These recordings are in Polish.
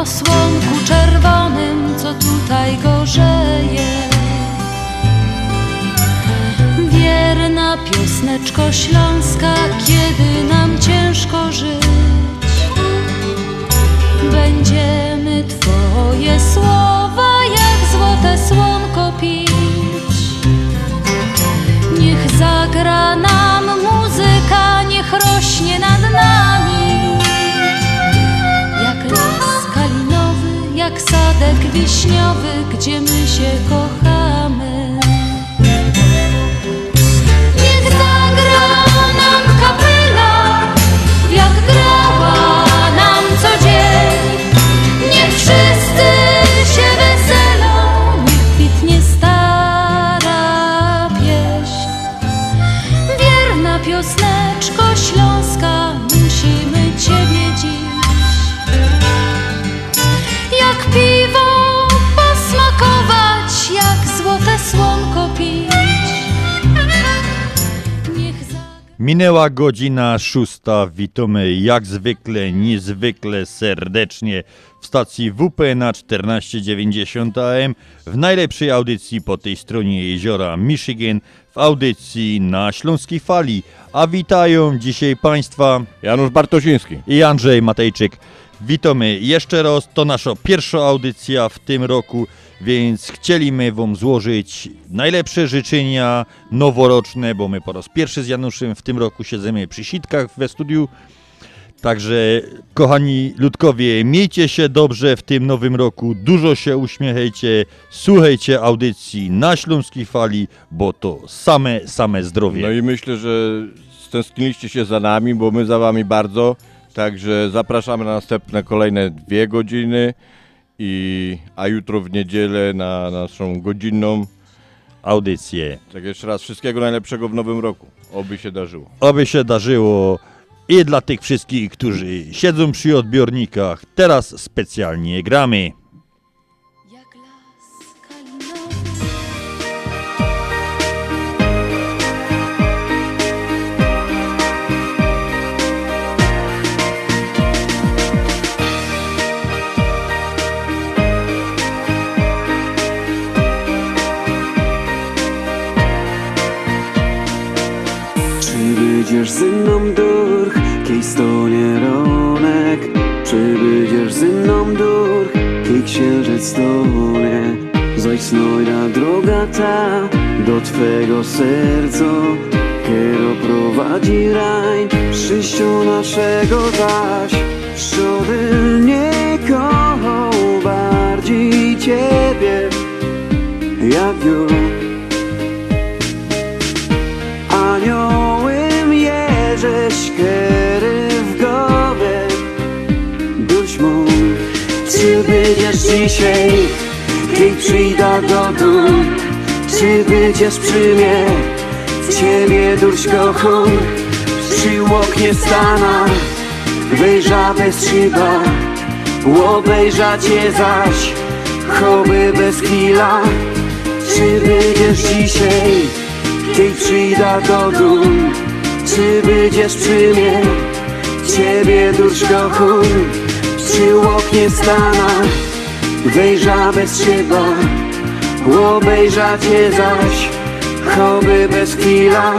o słonku czerwonym, co tutaj gorzeje. Wierna piosneczko Śląska, kiedy nam ciężko żyć. Będziemy Twoje słowa jak złote słonko pić. Niech zagra nam sadek wiśniowy, gdzie my się kochamy. Minęła godzina szósta. Witamy jak zwykle, niezwykle serdecznie w stacji WP na 1490 AM w najlepszej audycji po tej stronie jeziora Michigan w audycji na Śląskiej Fali. A witają dzisiaj Państwa Janusz Bartosiński. i Andrzej Matejczyk. Witamy jeszcze raz. To nasza pierwsza audycja w tym roku, więc chcieliśmy Wam złożyć najlepsze życzenia noworoczne, bo my po raz pierwszy z Januszem w tym roku siedzimy przy sitkach we studiu. Także, kochani ludkowie, miejcie się dobrze w tym nowym roku, dużo się uśmiechajcie, słuchajcie audycji na Śląskiej Fali, bo to same, same zdrowie. No i myślę, że stęskniliście się za nami, bo my za wami bardzo. Także zapraszamy na następne kolejne dwie godziny. I, a jutro w niedzielę na naszą godzinną. Audycję. Tak jeszcze raz wszystkiego najlepszego w nowym roku. Oby się darzyło. Oby się darzyło i dla tych wszystkich, którzy siedzą przy odbiornikach, teraz specjalnie gramy. Będziesz ze mną durch, kiej stonie ronek? Czy będziesz ze mną durch, kiej księżyc stonie? Znojda droga ta do twego serca, kiero prowadzi raj, przyjściu naszego zaś. Szczody nie kochał bardziej ciebie, jak ją. Czy będziesz dzisiaj, kiedy przyjdę do domu? Czy będziesz przy mnie, ciebie duś kocham. Przy oknie stana, wejrza bez szyba Obejrza cię zaś, choby bez chwila Czy będziesz dzisiaj kiedy przyjdę do dum, czy będziesz przy mnie? Ciebie dusz kocham, przy oknie stana, wejrza bez szyba, obejrza cię zaś, choby bez chwila.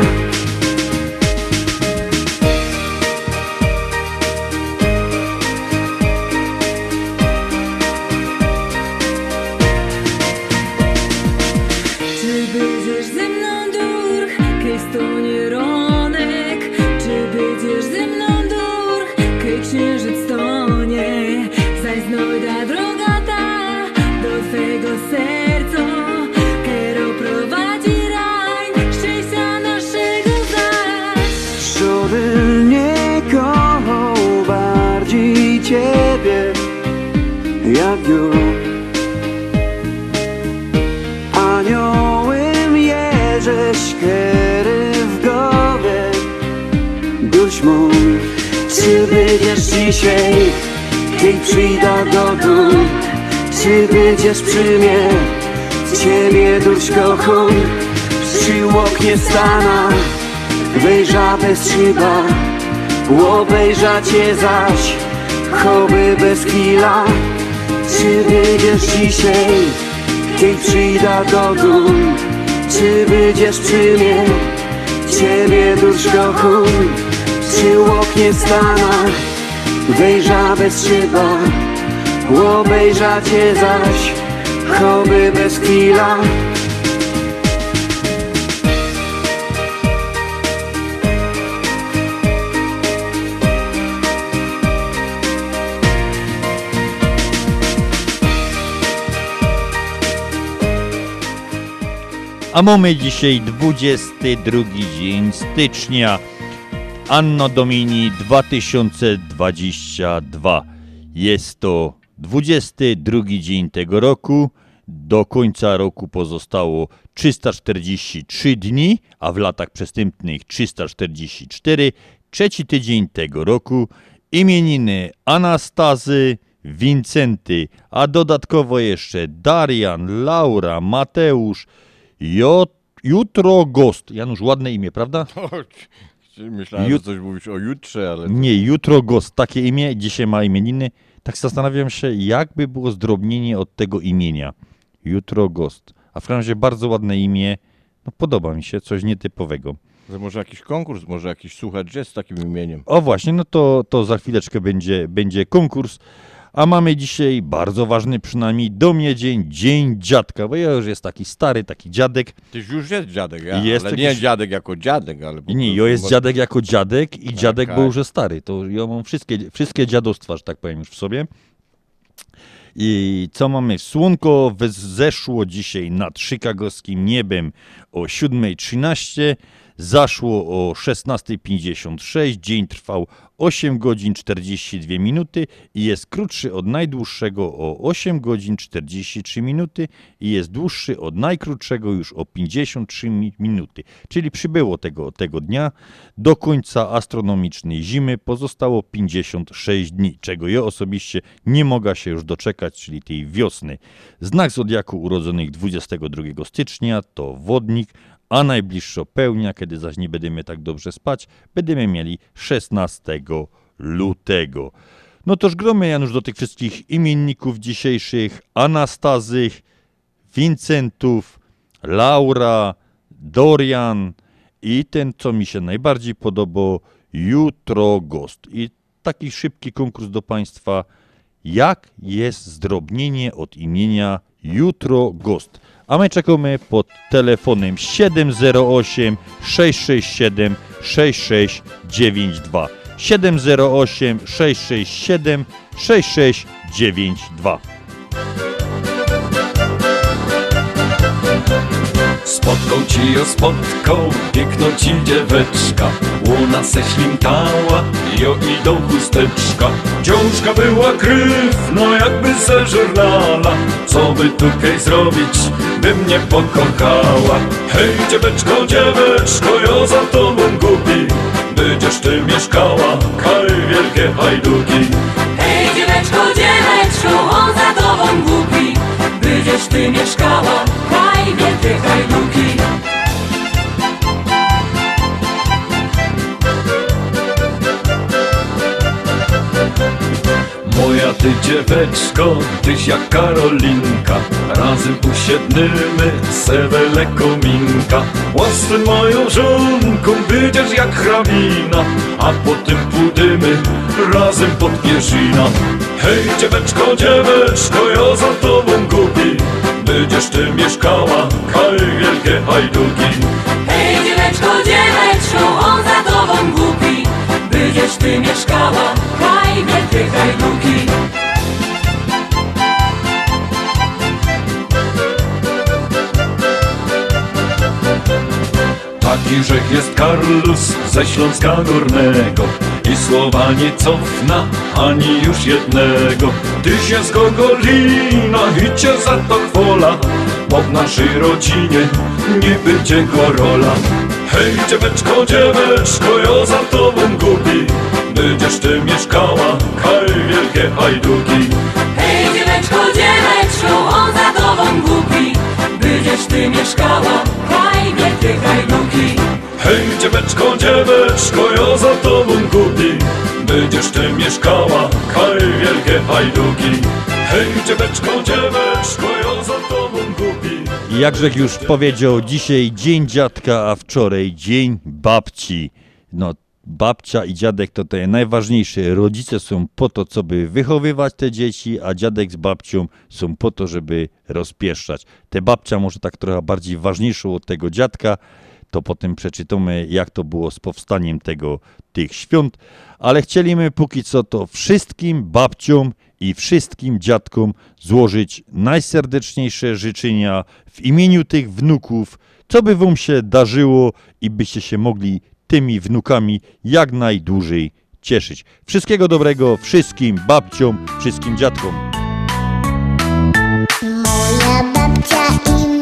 Bez szyba Obejrza cię zaś, choby bez chwila Czy będziesz dzisiaj, kiedy przyjdę do domu Czy będziesz przy mnie, ciebie dusz kocham Przy oknie stana, wejrza bez szyba Obejrza cię zaś, choby bez chwila A mamy dzisiaj 22 dzień stycznia, Anno Domini 2022. Jest to 22 dzień tego roku. Do końca roku pozostało 343 dni, a w latach przestępnych 344. Trzeci tydzień tego roku. Imieniny Anastazy, Wincenty, a dodatkowo jeszcze Darian, Laura, Mateusz, jutro Gost. Janusz, ładne imię, prawda? Myślałem, Jut- że coś mówisz o jutrze, ale... Nie, jutro Gost. Takie imię, dzisiaj ma imieniny. Tak zastanawiam się, jakby było zdrobnienie od tego imienia. Jutro Gost. A w każdym razie bardzo ładne imię. No podoba mi się, coś nietypowego. Że może jakiś konkurs, może jakiś słuchacz jest z takim imieniem. O właśnie, no to, to za chwileczkę będzie, będzie konkurs. A mamy dzisiaj bardzo ważny przynajmniej do mnie dzień, Dzień Dziadka, bo ja już jest taki stary, taki dziadek. Tyś już jest dziadek, ja, Jest ale jakiś- nie dziadek jako dziadek, ale... nie, ja jest dziadek jako dziadek i dziadek, bo tak. już stary. To ja mam wszystkie, wszystkie dziadostwa, że tak powiem, już w sobie. I co mamy? Słonko zeszło dzisiaj nad chicagowskim niebem o 7.13, zaszło o 16.56, dzień trwał 8 godzin 42 minuty i jest krótszy od najdłuższego o 8 godzin 43 minuty i jest dłuższy od najkrótszego już o 53 mi- minuty. Czyli przybyło tego, tego dnia do końca astronomicznej zimy pozostało 56 dni, czego ja osobiście nie mogę się już doczekać, czyli tej wiosny. Znak zodiaku urodzonych 22 stycznia to wodnik, a najbliższa pełnia, kiedy zaś nie będziemy tak dobrze spać, będziemy mieli 16 lutego. No toż gromy Janusz do tych wszystkich imienników dzisiejszych, Anastazych, Wincentów, Laura, Dorian i ten, co mi się najbardziej podobał, Jutro Gost. I taki szybki konkurs do Państwa. Jak jest zdrobnienie od imienia Jutro Gost? A my czekamy pod telefonem 708 667 6692. 708 667 6692. Spotkał ci ją spotkał, piękną ci dzieweczka. Łona se ślimtała, jo i do chusteczka. Dziążka była gryfna, jakby ze żurnala Co by tutaj zrobić, by mnie pokochała. Hej dzieweczko, dzieweczko, jo za tobą głupi. Będziesz ty mieszkała, kaj wielkie hajduki. Hej dzieweczko, dzieweczko, on za tobą głupi. Będziesz ty mieszkała, wielkie hajduki Moja ty dzieweczko, tyś jak Karolinka Razem usiednymy, sewele kominka Łasem moją żonką, będziesz jak hrabina A potem pójdziemy razem pod pierzina. Hej dzieweczko, dzieweczko, ja za tobą głupi Będziesz ty mieszkała, kaj wielkie hajduki Hej dzieweczko, dzieweczko, on za tobą głupi. Będziesz ty mieszkała, haj wielkie hajduki Taki rzech jest Karlus ze Śląska Górnego. I słowa nie cofna ani już jednego. Tyś jest Gogolina i cię za to chwola Bo w naszej rodzinie nie będzie gorola Hej dzieweczko, dzieweczko, ja za tobą głupi. Będziesz ty mieszkała, kaj wielkie hajduki Hej dzieweczko, dzieweczko, on za tobą głupi. Będziesz ty mieszkała, wielkie gajduki Hej dzieweczko, dzieweczko, ja za tobą głupi. Będziesz ty mieszkała, kaj wielkie hajduki Hej dzieweczko, dzieweczko, ja za tobą głupi. I Jakżech już powiedział, dzisiaj dzień dziadka, a wczoraj dzień babci. No, babcia i dziadek to te najważniejsze. Rodzice są po to, co by wychowywać te dzieci, a dziadek z babcią są po to, żeby rozpieszczać. Te babcia może tak trochę bardziej ważniejszą od tego dziadka, to potem przeczytamy, jak to było z powstaniem tego, tych świąt, ale chcieliśmy póki co to wszystkim babciom i wszystkim dziadkom złożyć najserdeczniejsze życzenia w imieniu tych wnuków, co by wam się darzyło i byście się mogli tymi wnukami jak najdłużej cieszyć. Wszystkiego dobrego wszystkim babciom, wszystkim dziadkom. Moja babcia i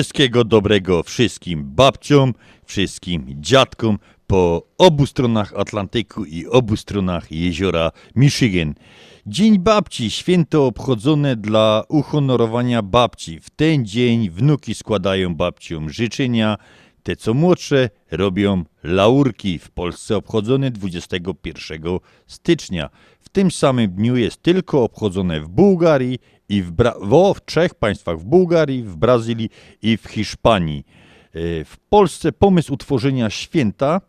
wszystkiego dobrego wszystkim babciom, wszystkim dziadkom po obu stronach Atlantyku i obu stronach jeziora Michigan. Dzień Babci, święto obchodzone dla uhonorowania babci. W ten dzień wnuki składają babciom życzenia. Te co młodsze robią laurki, w Polsce obchodzone 21 stycznia. W tym samym dniu jest tylko obchodzone w Bułgarii i w, Bra- w trzech państwach, w Bułgarii, w Brazylii i w Hiszpanii. E, W Polsce pomysł utworzenia święta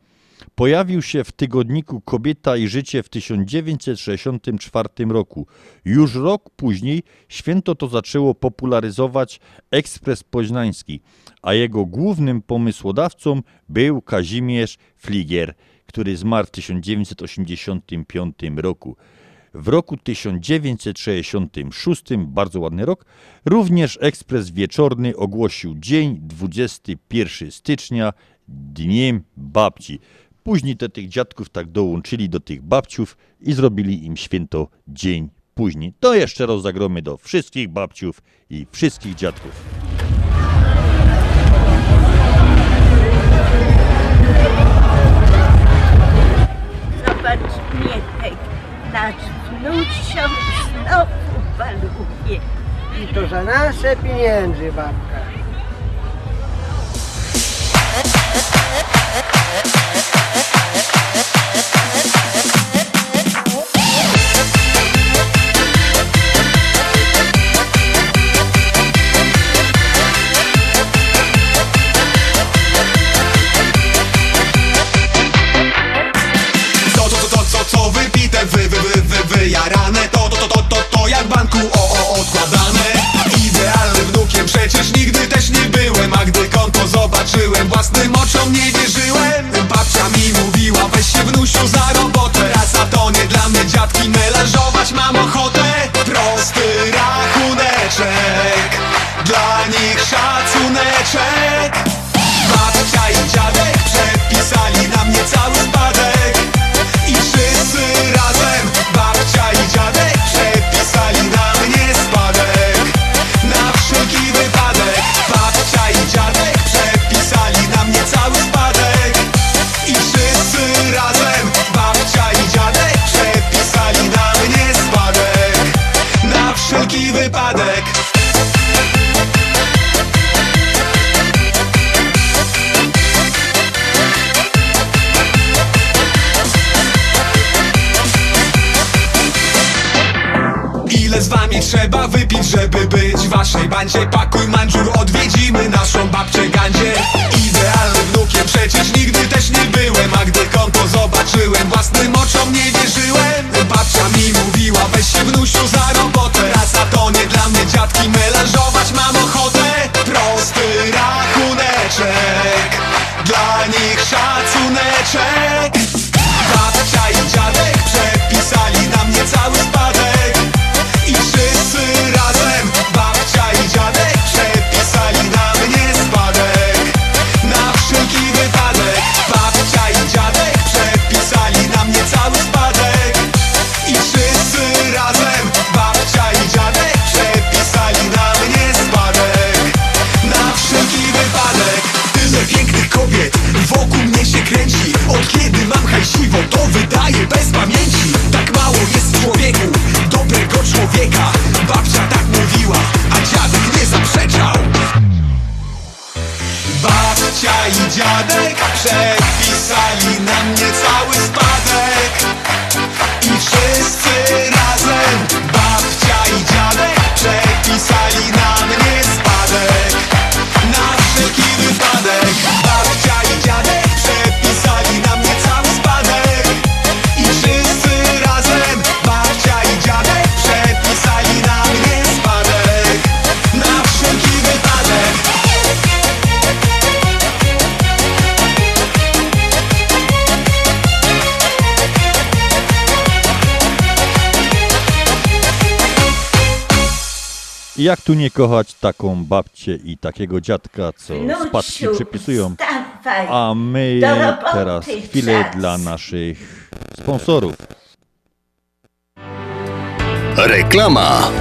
pojawił się w tygodniku Kobieta i Życie w 1964 roku. Już rok później święto to zaczęło popularyzować Ekspres Poznański, a jego głównym pomysłodawcą był Kazimierz Fligier, który zmarł w 1985 roku. W roku 1966, bardzo ładny rok, również Ekspres Wieczorny ogłosił dzień 21 stycznia Dniem Babci. Później to tych dziadków tak dołączyli do tych babciów i zrobili im święto dzień później. To jeszcze raz zagromy do wszystkich babciów i wszystkich dziadków. Zobacz Mietek, nasz Ludzi się znowu baluje. I to za nasze pieniędzy, babka. Kochać taką babcię i takiego dziadka, co Wnuciu, spadki przypisują. wstawaj. A my teraz chwilę czas. dla naszych sponsorów. Reklama.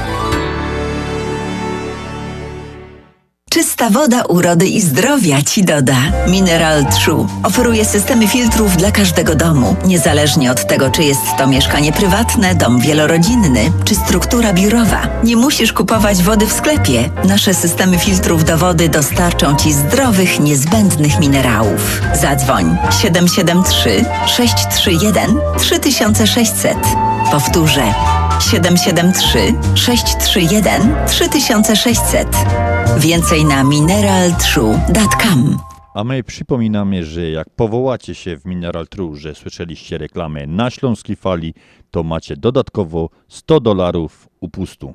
Czysta woda urody i zdrowia Ci doda. Mineral True oferuje systemy filtrów dla każdego domu, niezależnie od tego, czy jest to mieszkanie prywatne, dom wielorodzinny, czy struktura biurowa. Nie musisz kupować wody w sklepie. Nasze systemy filtrów do wody dostarczą Ci zdrowych, niezbędnych minerałów. Zadzwoń 773 631 3600. Powtórzę 773 631 3600. Więcej na mineraltrue.com. A my przypominamy, że jak powołacie się w Mineral True, że słyszeliście reklamę na Śląskiej Fali, to macie dodatkowo 100 dolarów upustu.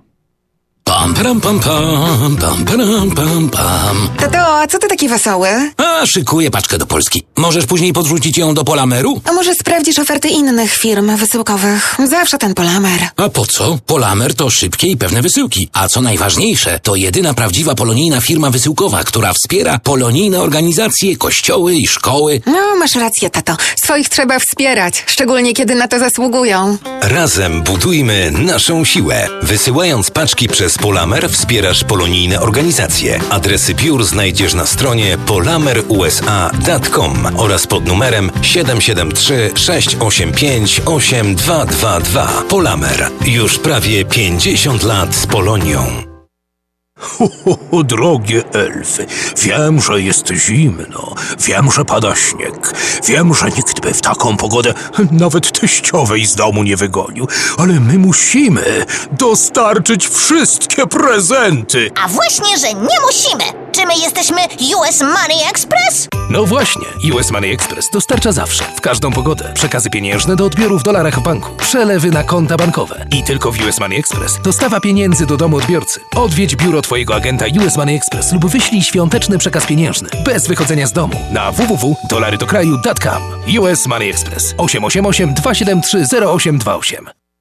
Pam, pam, pam, pam, pam, pam, pam, pam. Tato, a co ty taki wesoły? A, szykuję paczkę do Polski. Możesz później podrzucić ją do Polameru? A może sprawdzisz oferty innych firm wysyłkowych? Zawsze ten Polamer. A po co? Polamer to szybkie i pewne wysyłki. A co najważniejsze, to jedyna prawdziwa polonijna firma wysyłkowa, która wspiera polonijne organizacje, kościoły i szkoły. No, masz rację, tato. Swoich trzeba wspierać, szczególnie kiedy na to zasługują. Razem budujmy naszą siłę. Wysyłając paczki przez Polamer wspierasz polonijne organizacje. Adresy biur znajdziesz na stronie polamerusa.com oraz pod numerem 773 685 8222. Polamer. Już prawie 50 lat z Polonią. Ho, ho, ho, drogie elfy, wiem, że jest zimno, wiem, że pada śnieg, wiem, że nikt by w taką pogodę nawet teściowej z domu nie wygonił, ale my musimy dostarczyć wszystkie prezenty. A właśnie, że nie musimy! Czy my jesteśmy US Money Express? No właśnie, US Money Express dostarcza zawsze, w każdą pogodę, przekazy pieniężne do odbioru w dolarach w banku, przelewy na konta bankowe i tylko w US Money Express dostawa pieniędzy do domu odbiorcy. Odwiedź biuro Twojego agenta US Money Express lub wyślij świąteczny przekaz pieniężny bez wychodzenia z domu na www.dolarydokraju.com. US Money Express 888 273 0828.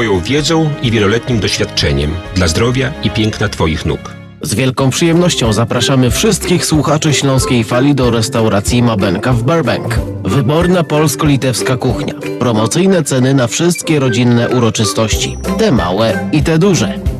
moją wiedzą i wieloletnim doświadczeniem dla zdrowia i piękna Twoich nóg. Z wielką przyjemnością zapraszamy wszystkich słuchaczy Śląskiej Fali do restauracji Mabenka w Burbank. Wyborna polsko-litewska kuchnia. Promocyjne ceny na wszystkie rodzinne uroczystości. Te małe i te duże.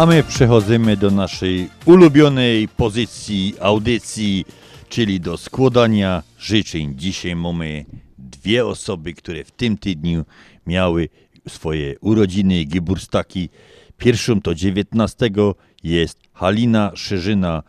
A my przechodzimy do naszej ulubionej pozycji audycji, czyli do składania życzeń. Dzisiaj mamy dwie osoby, które w tym tygodniu miały swoje urodziny, Geburstaki. Pierwszą to 19 jest Halina Szerzyna,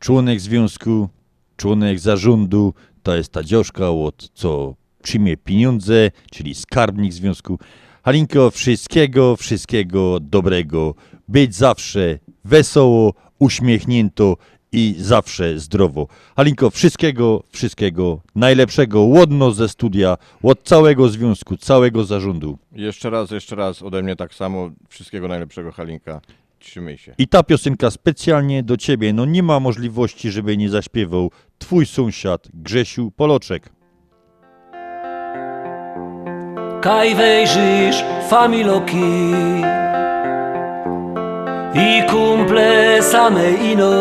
członek związku, członek zarządu, to jest ta dzioszka, od co przyjmie pieniądze, czyli skarbnik związku. Halinko, wszystkiego, wszystkiego dobrego. Być zawsze wesoło, uśmiechnięto i zawsze zdrowo. Halinko, wszystkiego, wszystkiego najlepszego, łodno ze studia, od całego związku, całego zarządu. Jeszcze raz, jeszcze raz ode mnie tak samo. Wszystkiego najlepszego, Halinka. Trzymaj się. I ta piosenka specjalnie do ciebie, no nie ma możliwości, żeby nie zaśpiewał twój sąsiad Grzesiu Poloczek. Kaj wejrzysz familoki i kumple same ino.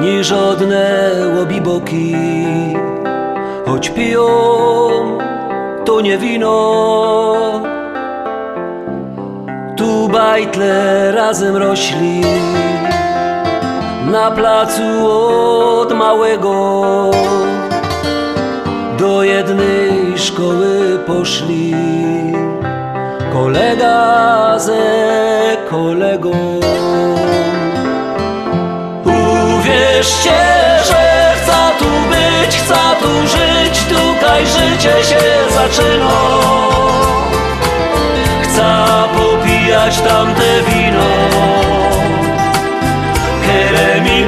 Nie żadne łobiboki choć piją to nie wino. Tu bajtle razem rośli. Na placu od małego. Do jednej szkoły poszli kolega ze kolegą. Uwierzcie, że chcę tu być, chcę tu żyć, tutaj życie się zaczyna. Chcę popijać tamte wino, które mi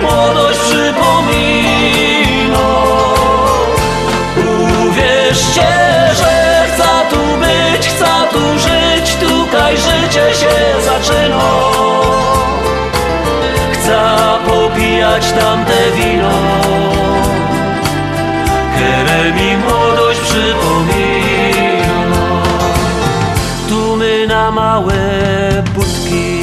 tamte wino, które mi młodość przypomina. Tu my na małe budki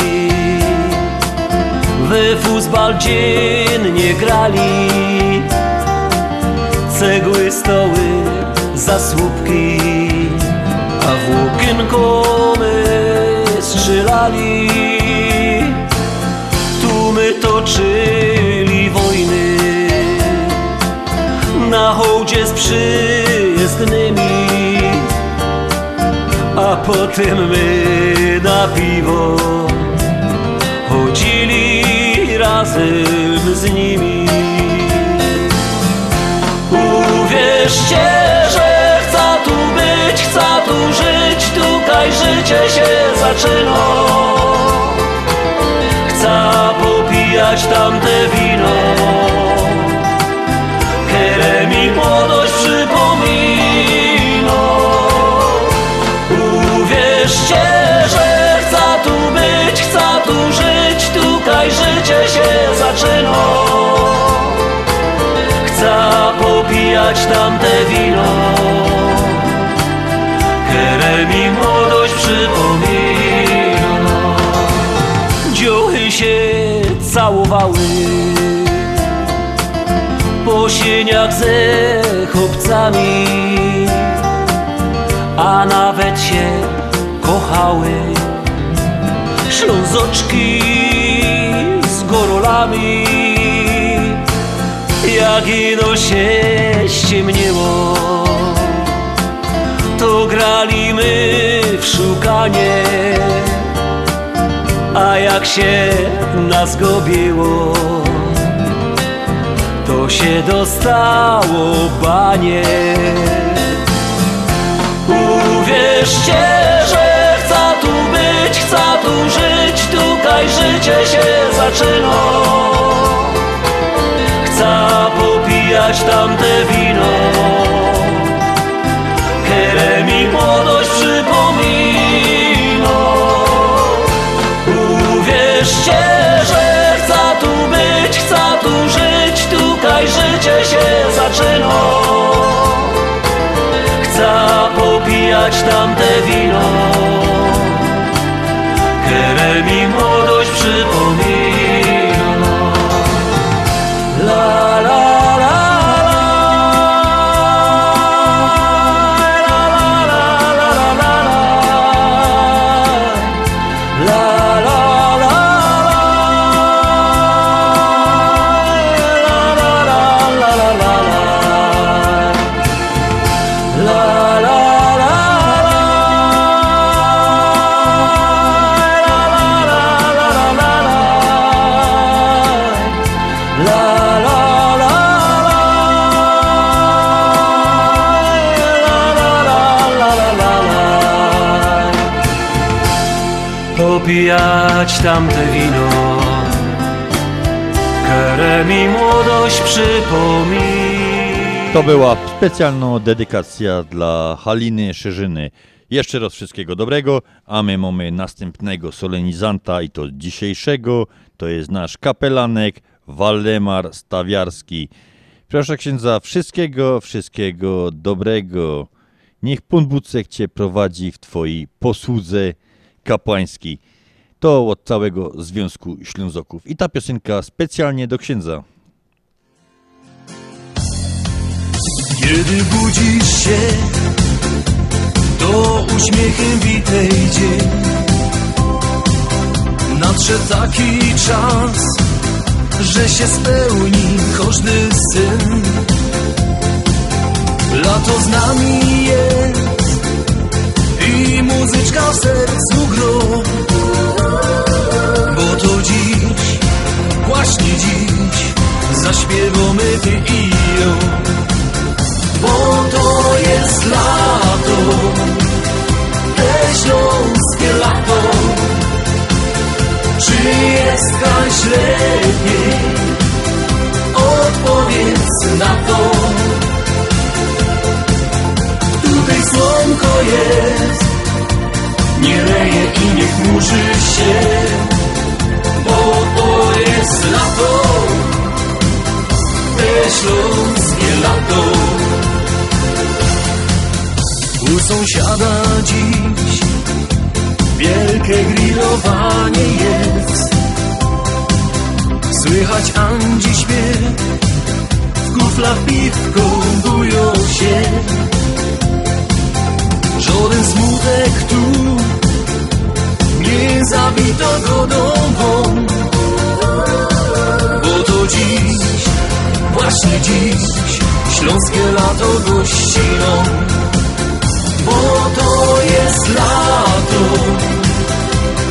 w futbal dziennie grali cegły, stoły, zasłupki, a włókienko my strzelali. Na hołdzie z przyjezdnymi, a potem my na piwo chodzili razem z nimi. Uwierzcie, że chcę tu być, chcę tu żyć, tutaj życie się zaczyna. Chcę popijać tamte wino, które mi młodość przypomina. Uwierzcie, że chcę tu być, chcę tu żyć, tutaj życie się zaczyna. Chcę popijać tamte wino, które mi młodość przypomina. Dziuchy się całowały po sieniach ze chłopcami, a nawet się kochały ślązoczki z gorolami. Jak ino się ściemniło, to grali my w szukanie, a jak się nas gobiło, się dostało banie. Uwierzcie, że chcę tu być, chcę tu żyć, tutaj życie się zaczyna. Chcę popijać tamte wino, które mi młodość zaczyna. Chcę popijać tamte wino, które mi młodość przypomina. Popijać tamte wino, które mi młodość przypomina. To była specjalna dedykacja dla Haliny Szerzyny. Jeszcze raz wszystkiego dobrego, a my mamy następnego solenizanta i to dzisiejszego. To jest nasz kapelanek Waldemar Stawiarski. Proszę księdza, wszystkiego, wszystkiego dobrego. Niech Pan Bucek Cię prowadzi w Twojej posłudze kapłańskiej. To od całego Związku Ślązoków. I ta piosenka specjalnie do księdza. Kiedy budzisz się, to uśmiechem witaj dzień. Nadszedł taki czas, że się spełni każdy sen. Lato z nami jest i muzyczka w sercu gro. Bo to dziś, właśnie dziś, zaśpiewamy ty i ja. Bo to jest lato, te śląskie lato. Czy jest kaś lepiej? Odpowiedz na to. Tutaj słonko jest, nie leje i nie chmurzy się, bo to jest lato, te śląskie lato. U sąsiada dziś wielkie grillowanie jest. Słychać Andzi śpiew, w kuflach piwko bują się. Żaden smutek tu nie zabito go domą. Bo to dziś, właśnie dziś, śląskie lato gościną bo to jest lato,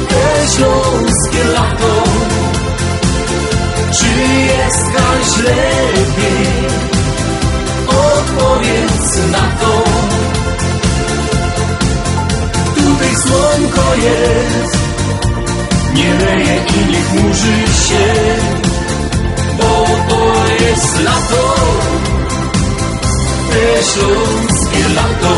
te śląskie lato. Czy jest kaś lepiej? Odpowiedz na to. Słonko jest, nie leje i nie chmurzy się, bo to jest lato, te śląskie lato.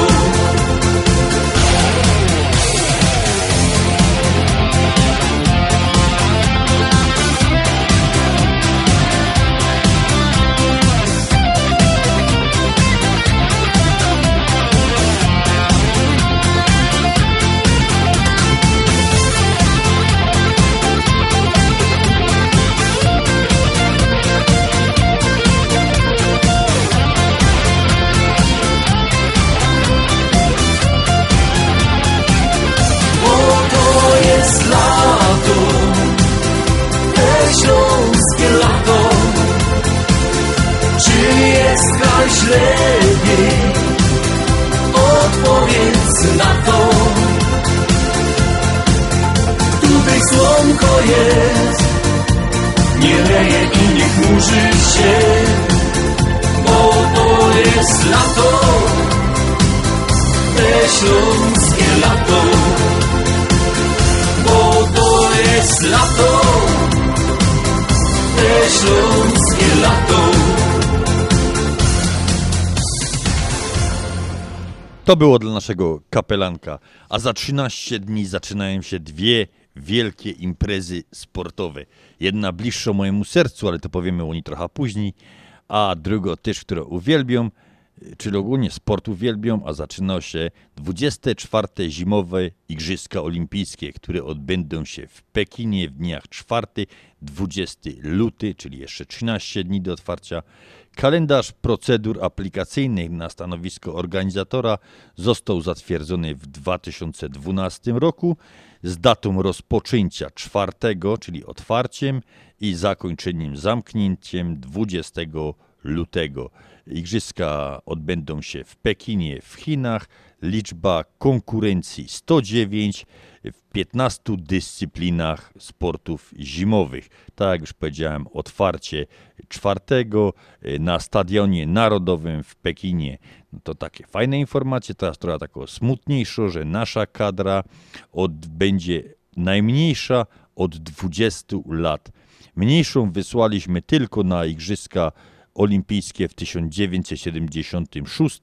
Lepiej? Odpowiedz na to. Tutaj słonko jest, nie leje i nie chmurzy się, bo to jest lato, te śląskie lato bo to jest lato, te śląskie lato. To było dla naszego kapelanka. A za 13 dni zaczynają się dwie wielkie imprezy sportowe. Jedna bliższa mojemu sercu, ale to powiemy o niej trochę później, a druga też, którą uwielbiam, czyli ogólnie sport uwielbiam, a zaczyna się 24. zimowe Igrzyska Olimpijskie, które odbędą się w Pekinie w dniach 4-20 luty, czyli jeszcze 13 dni do otwarcia. Kalendarz procedur aplikacyjnych na stanowisko organizatora został zatwierdzony w 2012 roku z datą rozpoczęcia 4, czyli otwarciem i zakończeniem zamknięciem 20 lutego. Igrzyska odbędą się w Pekinie w Chinach. Liczba konkurencji 109 w 15 dyscyplinach sportów zimowych. Tak jak już powiedziałem, otwarcie czwartego na Stadionie Narodowym w Pekinie. No to takie fajne informacje. Teraz trochę taką smutniejszą, że nasza kadra odbędzie najmniejsza od 20 lat. Mniejszą wysłaliśmy tylko na Igrzyska Olimpijskie w 1976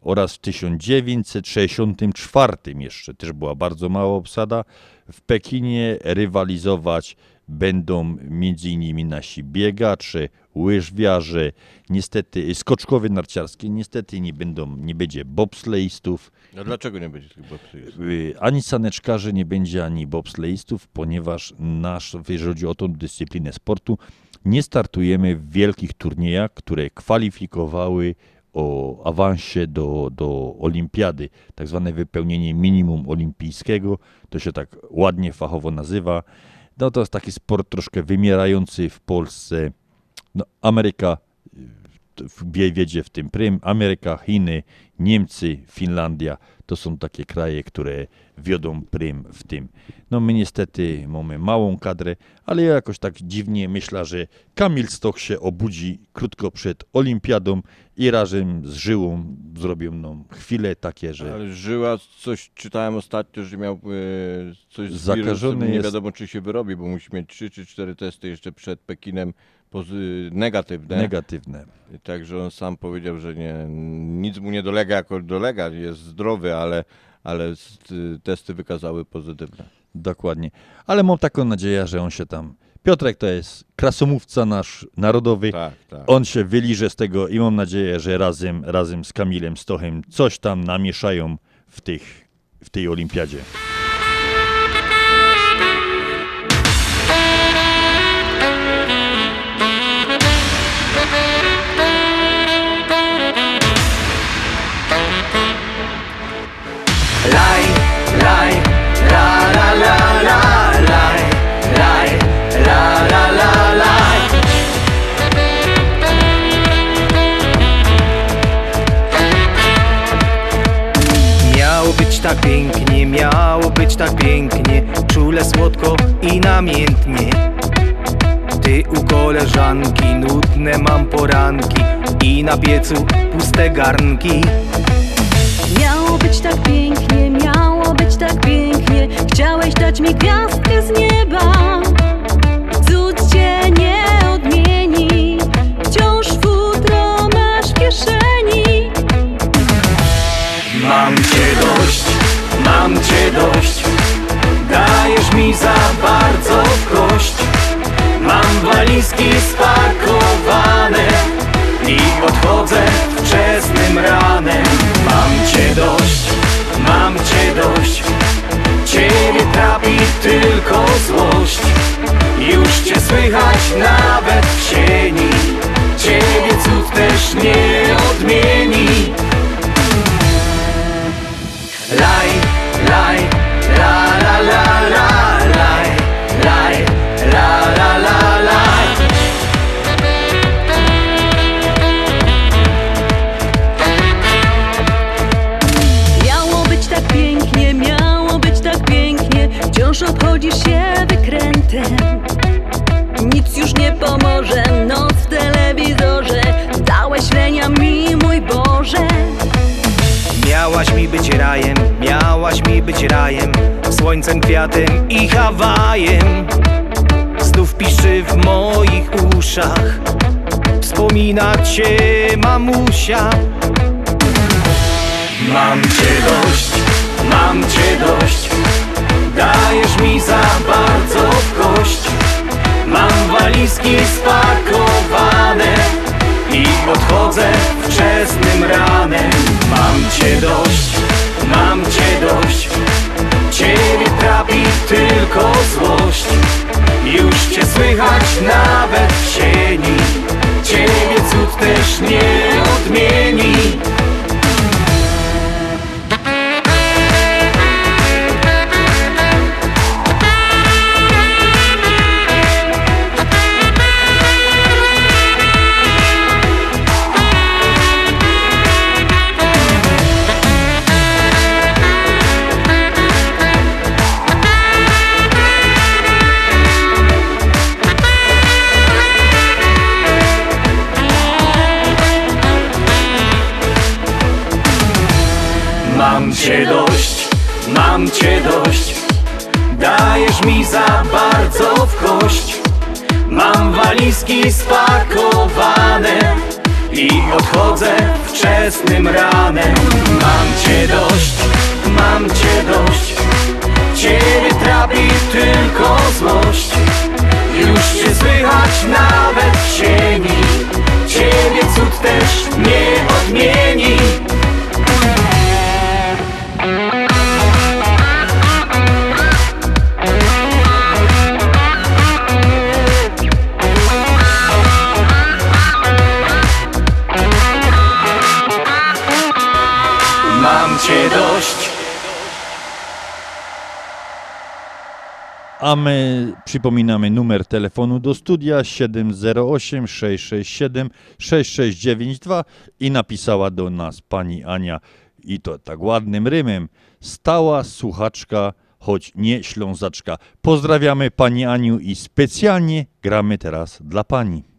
oraz w 1964 jeszcze też była bardzo mała obsada. W Pekinie rywalizować będą m.in. nasi biegacze, łyżwiarze, niestety skoczkowie narciarskie, niestety nie będą, nie będzie bobsleistów. No dlaczego nie będzie tych bobsleistów? Y, Ani saneczkarzy nie będzie, ani bobsleistów, ponieważ nasz, jeżeli chodzi o tą dyscyplinę sportu, nie startujemy w wielkich turniejach, które kwalifikowały o awansie do, do olimpiady, tak zwane wypełnienie minimum olimpijskiego, to się tak ładnie fachowo nazywa. No to jest taki sport troszkę wymierający w Polsce. No, Ameryka wiedzie w tym prym. Ameryka, Chiny, Niemcy, Finlandia to są takie kraje, które wiodą prym w tym. No my niestety mamy małą kadrę, ale ja jakoś tak dziwnie myślę, że Kamil Stoch się obudzi krótko przed olimpiadą i razem z Żyłą zrobią no, chwile takie, że... Ale Żyła, coś czytałem ostatnio, że miał e, coś z Zakażony wirusem, nie jest- wiadomo czy się wyrobi, bo musi mieć 3 czy 4 testy jeszcze przed Pekinem negatywne. Negatywne. Także on sam powiedział, że nie, nic mu nie dolega jako dolega, jest zdrowy, ale, ale testy wykazały pozytywne. Dokładnie. Ale mam taką nadzieję, że on się tam. Piotrek to jest krasomówca nasz narodowy. Tak, tak. On się wyliże z tego i mam nadzieję, że razem, razem z Kamilem Stochem coś tam namieszają w, tych, w tej olimpiadzie. Tak pięknie, miało być tak pięknie Czule, słodko i namiętnie. Ty u koleżanki, nudne mam poranki I na piecu puste garnki. Miało być tak pięknie, miało być tak pięknie Chciałeś dać mi gwiazdkę z nieba. Cud cię nie odmieni Wciąż futro masz w kieszeni. Mam cię dość, mam cię dość. Dajesz mi za bardzo kość. Mam walizki spakowane I odchodzę wczesnym ranem. Mam cię dość, mam cię dość. Ciebie trapi tylko złość. Już cię słychać nawet w sieni Ciebie cud też nie odmieni. Laj, Odchodzisz się wykrętem. Nic już nie pomoże, noc w telewizorze. Dałeś lenia mi, mój Boże. Miałaś mi być rajem, miałaś mi być rajem. Słońcem, kwiatem i Hawajem. Znów piszczy w moich uszach. Wspomina cię mamusia. Mam cię dość, mam cię dość Dajesz mi za bardzo w kość Mam walizki spakowane I odchodzę wczesnym ranem. Mam cię dość, mam cię dość. Ciebie trapi tylko złość. Już cię słychać nawet w sieni. Ciebie cud też nie odmieni przypominamy numer telefonu do studia 708 667 6692 i napisała do nas pani Ania i to tak ładnym rymem. Stała słuchaczka, choć nie ślązaczka. Pozdrawiamy pani Aniu i specjalnie gramy teraz dla pani.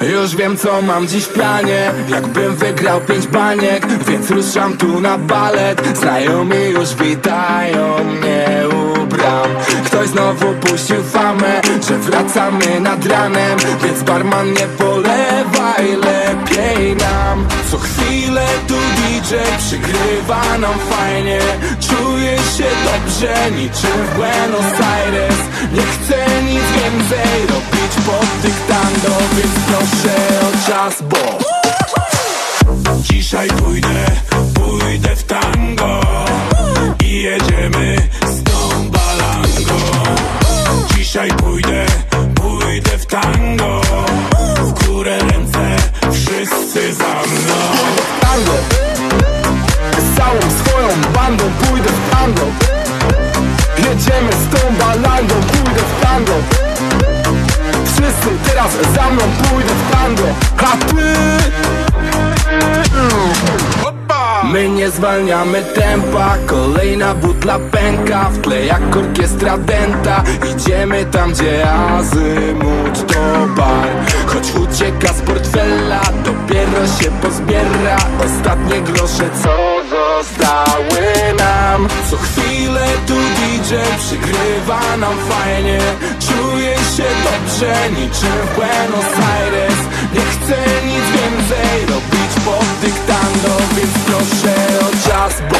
Już wiem co mam dziś w planie. Jakbym wygrał pięć baniek Więc ruszam tu na balet. Znajomi już witają mnie bram. Ktoś znowu puścił famę Że wracamy nad ranem. Więc barman nie polewaj Lepiej nam. Co chwilę tu DJ przygrywa nam fajnie. Czuję się dobrze niczym w Buenos Aires. Nie chcę nic więcej robić pod dyktando Więc proszę o czas, bo Dzisiaj pójdę, pójdę w tango I jedziemy z balangą Dzisiaj pójdę, pójdę w tango. W górę ręce, wszyscy za mną. Tango. Z całą swoją bandą pójdę w tango. Jedziemy z tą balangą, pójdę w tango. Wszyscy teraz za mną pójdę w tango. A ty My nie zwalniamy tempa. Kolejna butla pęka. W tle jak orkiestra denta Idziemy tam gdzie azymut to bar. Choć ucieka z portfela Dopiero się pozbiera. Ostatnie grosze co zostały nam. Co chwilę tu DJ przygrywa nam fajnie. Czuję się dobrze niczym w Buenos Aires. Nie chcę nic więcej robić pod dyktando Więc proszę o czas, bo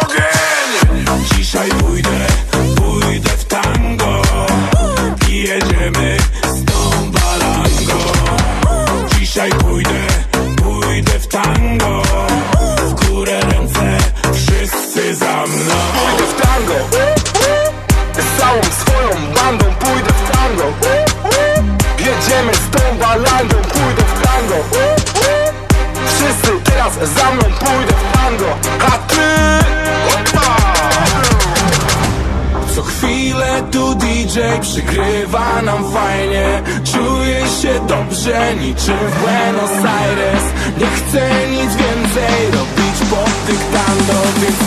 Ogień! Dzisiaj pójdę, pójdę w tango I jedziemy z tą balangą. Dzisiaj pójdę, pójdę w tango W górę ręce, wszyscy za mną. Pójdę w tango. Z całą swoją bandą pójdę w tango. Jedziemy z tą balangą, pójdę w tango Wszyscy teraz za mną pójdę w tango. A ty! Co chwilę tu DJ przygrywa nam fajnie. Czuję się dobrze niczym w Buenos Aires. Nie chcę nic więcej robić pod dyktando Więc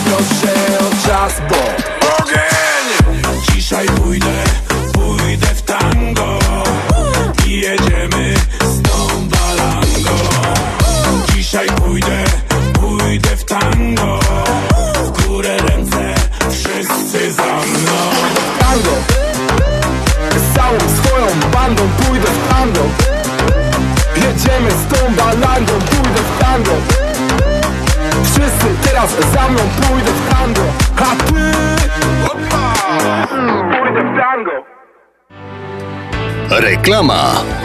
Reklama.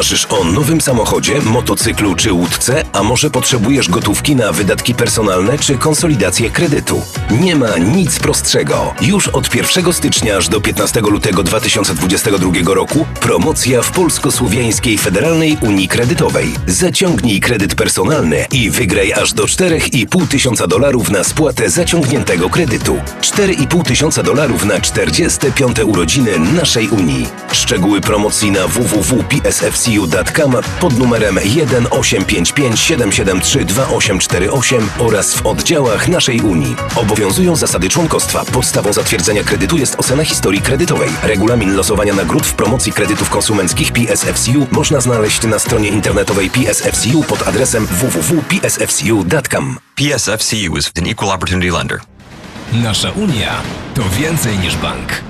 Marzysz o nowym samochodzie, motocyklu czy łódce, a może potrzebujesz gotówki na wydatki personalne czy konsolidację kredytu? Nie ma nic prostszego. Już od 1 stycznia aż do 15 lutego 2022 roku promocja w Polsko-Słowiańskiej Federalnej Unii Kredytowej. Zaciągnij kredyt personalny i wygraj aż do 4,5 tysiąca dolarów na spłatę zaciągniętego kredytu. 4,5 tysiąca dolarów na 45 urodziny naszej Unii. Szczegóły promocji na www.psfc.com psfcu.com pod numerem 1855 773 2848 oraz w oddziałach naszej Unii. Obowiązują zasady członkostwa. Podstawą zatwierdzenia kredytu jest ocena historii kredytowej. Regulamin losowania nagród w promocji kredytów konsumenckich PSFCU można znaleźć na stronie internetowej PSFCU pod adresem www.psfcu.com. PSFCU is an equal opportunity lender. Nasza Unia to więcej niż bank.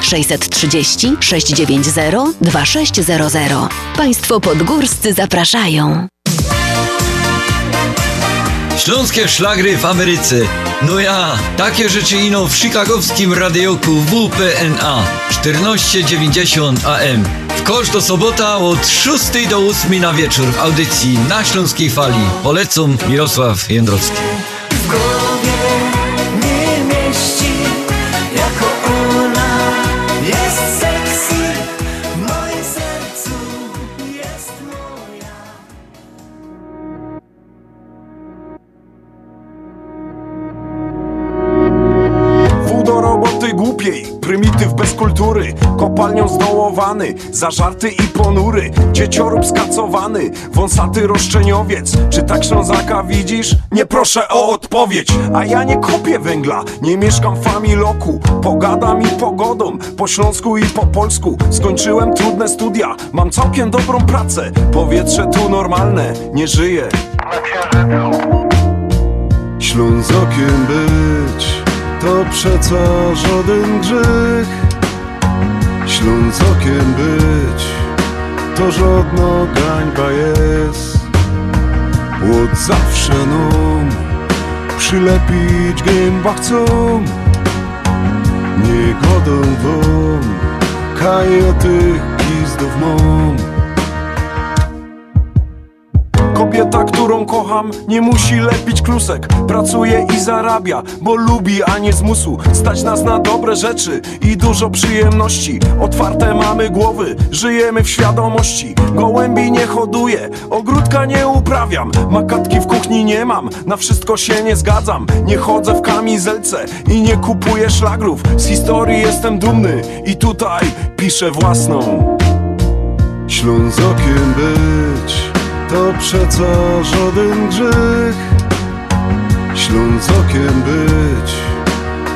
630 690 2600. Państwo podgórscy zapraszają. Śląskie szlagry w Ameryce. No ja, takie rzeczy ino w chicagowskim radioku WPNA 1490 AM. W kosz do sobota od 6 do 8 na wieczór w audycji na Śląskiej Fali. Polecam Mirosław Jędrowski. w głowie kultury. Kopalnią zdołowany, zażarty i ponury. Dzieciorób skacowany, wąsaty roszczeniowiec. Czy tak Ślązaka widzisz? Nie proszę o odpowiedź. A ja nie kopię węgla, nie mieszkam w familoku Pogadam i pogodą, po śląsku i po polsku. Skończyłem trudne studia, mam całkiem dobrą pracę. Powietrze tu normalne, nie żyję Ślązokiem być to przeca żaden grzech. Ślązokiem być to żadna gańba jest. Łód zawsze nam przylepić gęba chcą. Nie godą wam, mam. Kobieta, którą kocham, nie musi lepić klusek Pracuje i zarabia, bo lubi, a nie zmusu Stać nas na dobre rzeczy i dużo przyjemności. Otwarte mamy głowy, żyjemy w świadomości. Gołębi nie hoduję, ogródka nie uprawiam. Makatki w kuchni nie mam, na wszystko się nie zgadzam. Nie chodzę w kamizelce i nie kupuję szlagrów. Z historii jestem dumny i tutaj piszę własną. Ślązokiem być to przeca żaden grzech. Ślązokiem być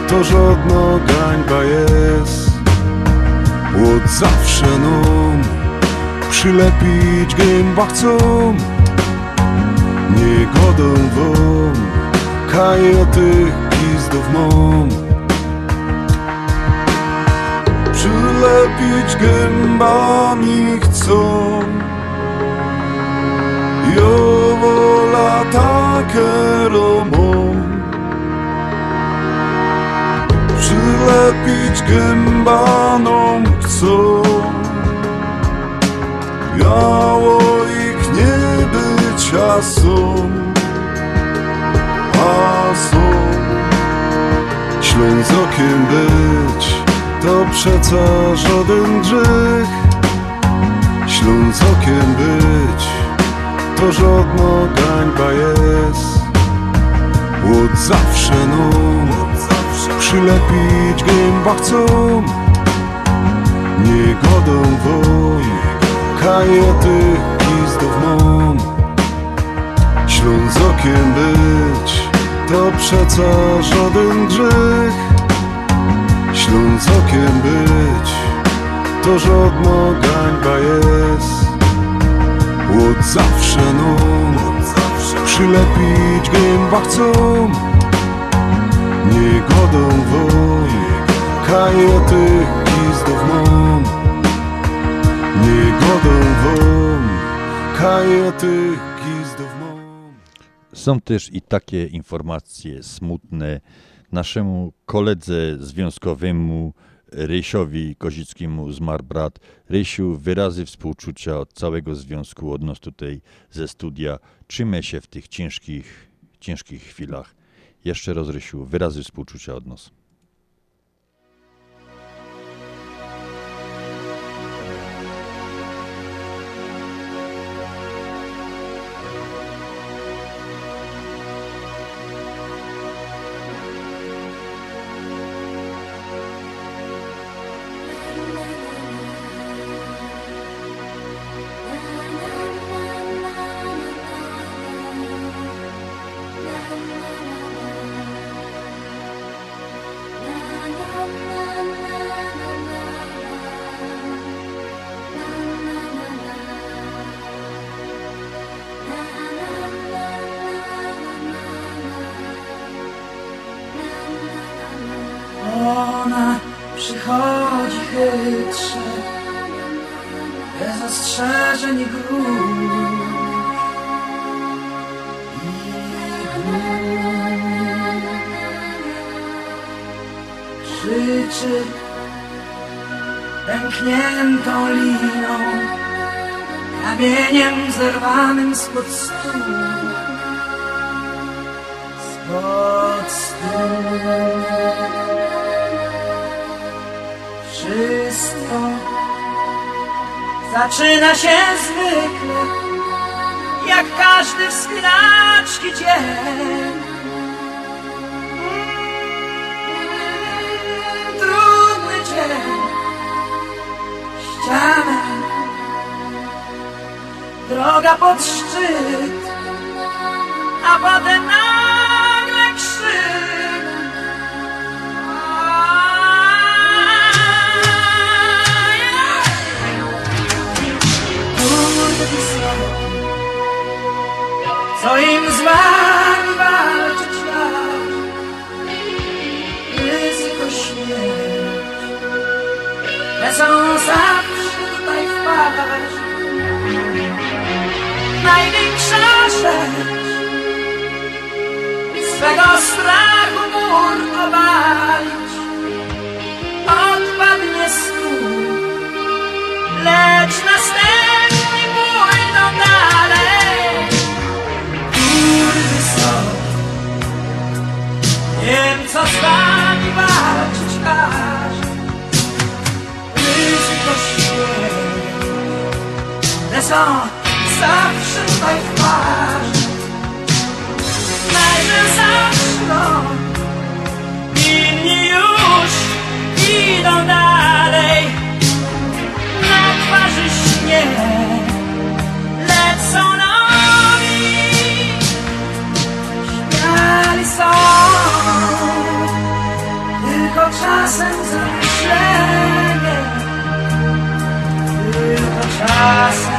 to żadna gańba jest. Łód zawsze nam przylepić gęba chcą. Nie godą wam, kajetych gizdów mam. Przylepić gębami chcą. Jo wola takie romą Przylepić gębanom chcą. Miało ich nie być, a są. A są. Ślązokiem być to przeca żaden grzech. Ślązokiem być żadna gańba jest. Łód zawsze nam przylepić gęba chcą. Nie godą wam, kajety gizdów mam. Ślązokiem być to przeca żaden grzech. Ślązokiem być to żadna gańba jest Łód zawsze no. Przylepić gęba chcą. Są też i takie informacje smutne. Naszemu koledze związkowemu Rysiowi Kozickiemu zmarł brat. Rysiu, wyrazy współczucia od całego związku, od nas tutaj ze studia. Trzymaj się w tych ciężkich, ciężkich chwilach. Jeszcze raz, Rysiu, wyrazy współczucia od nas. Ona przychodzi chytrze, bez ostrzeżeń i gruźb. Krzyczy pękniętą liną, kamieniem zerwanym spod stół. Spod stół. Zaczyna się zwykle, jak każdy wspinaczki dzień. Trudny dzień, ściana, droga pod szczyt, a potem Co im z wami walczyć lat Ryzyko śmierć. Lecą zawsze tutaj wpaść Największa rzecz Swego strachu mur obalić Odpadnie stół Lecz walczyć aż Ryzyko śmierć Lecą zawsze zaczną Inni już idą dalej na twarzy śnieg, lecz są nowi, śmiali są, tylko czasem zamyślenie, tylko czasem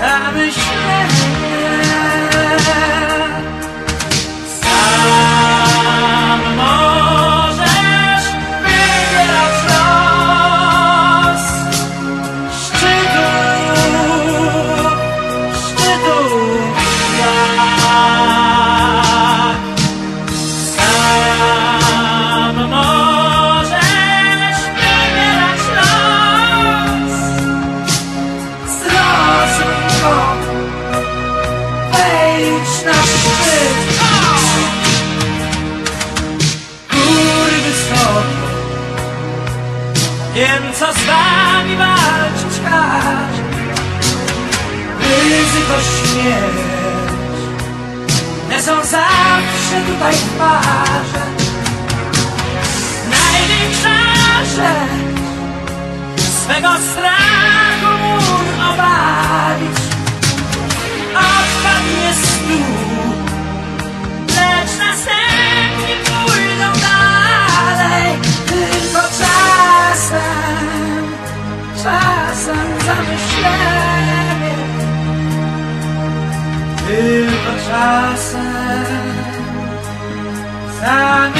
zamyślenie. twarze. Największa rzecz Swego strachu mur obalić Odpadnie stół Lecz następnie pójdą dalej. Tylko czasem Czasem zamyślenie. Tylko czasem. I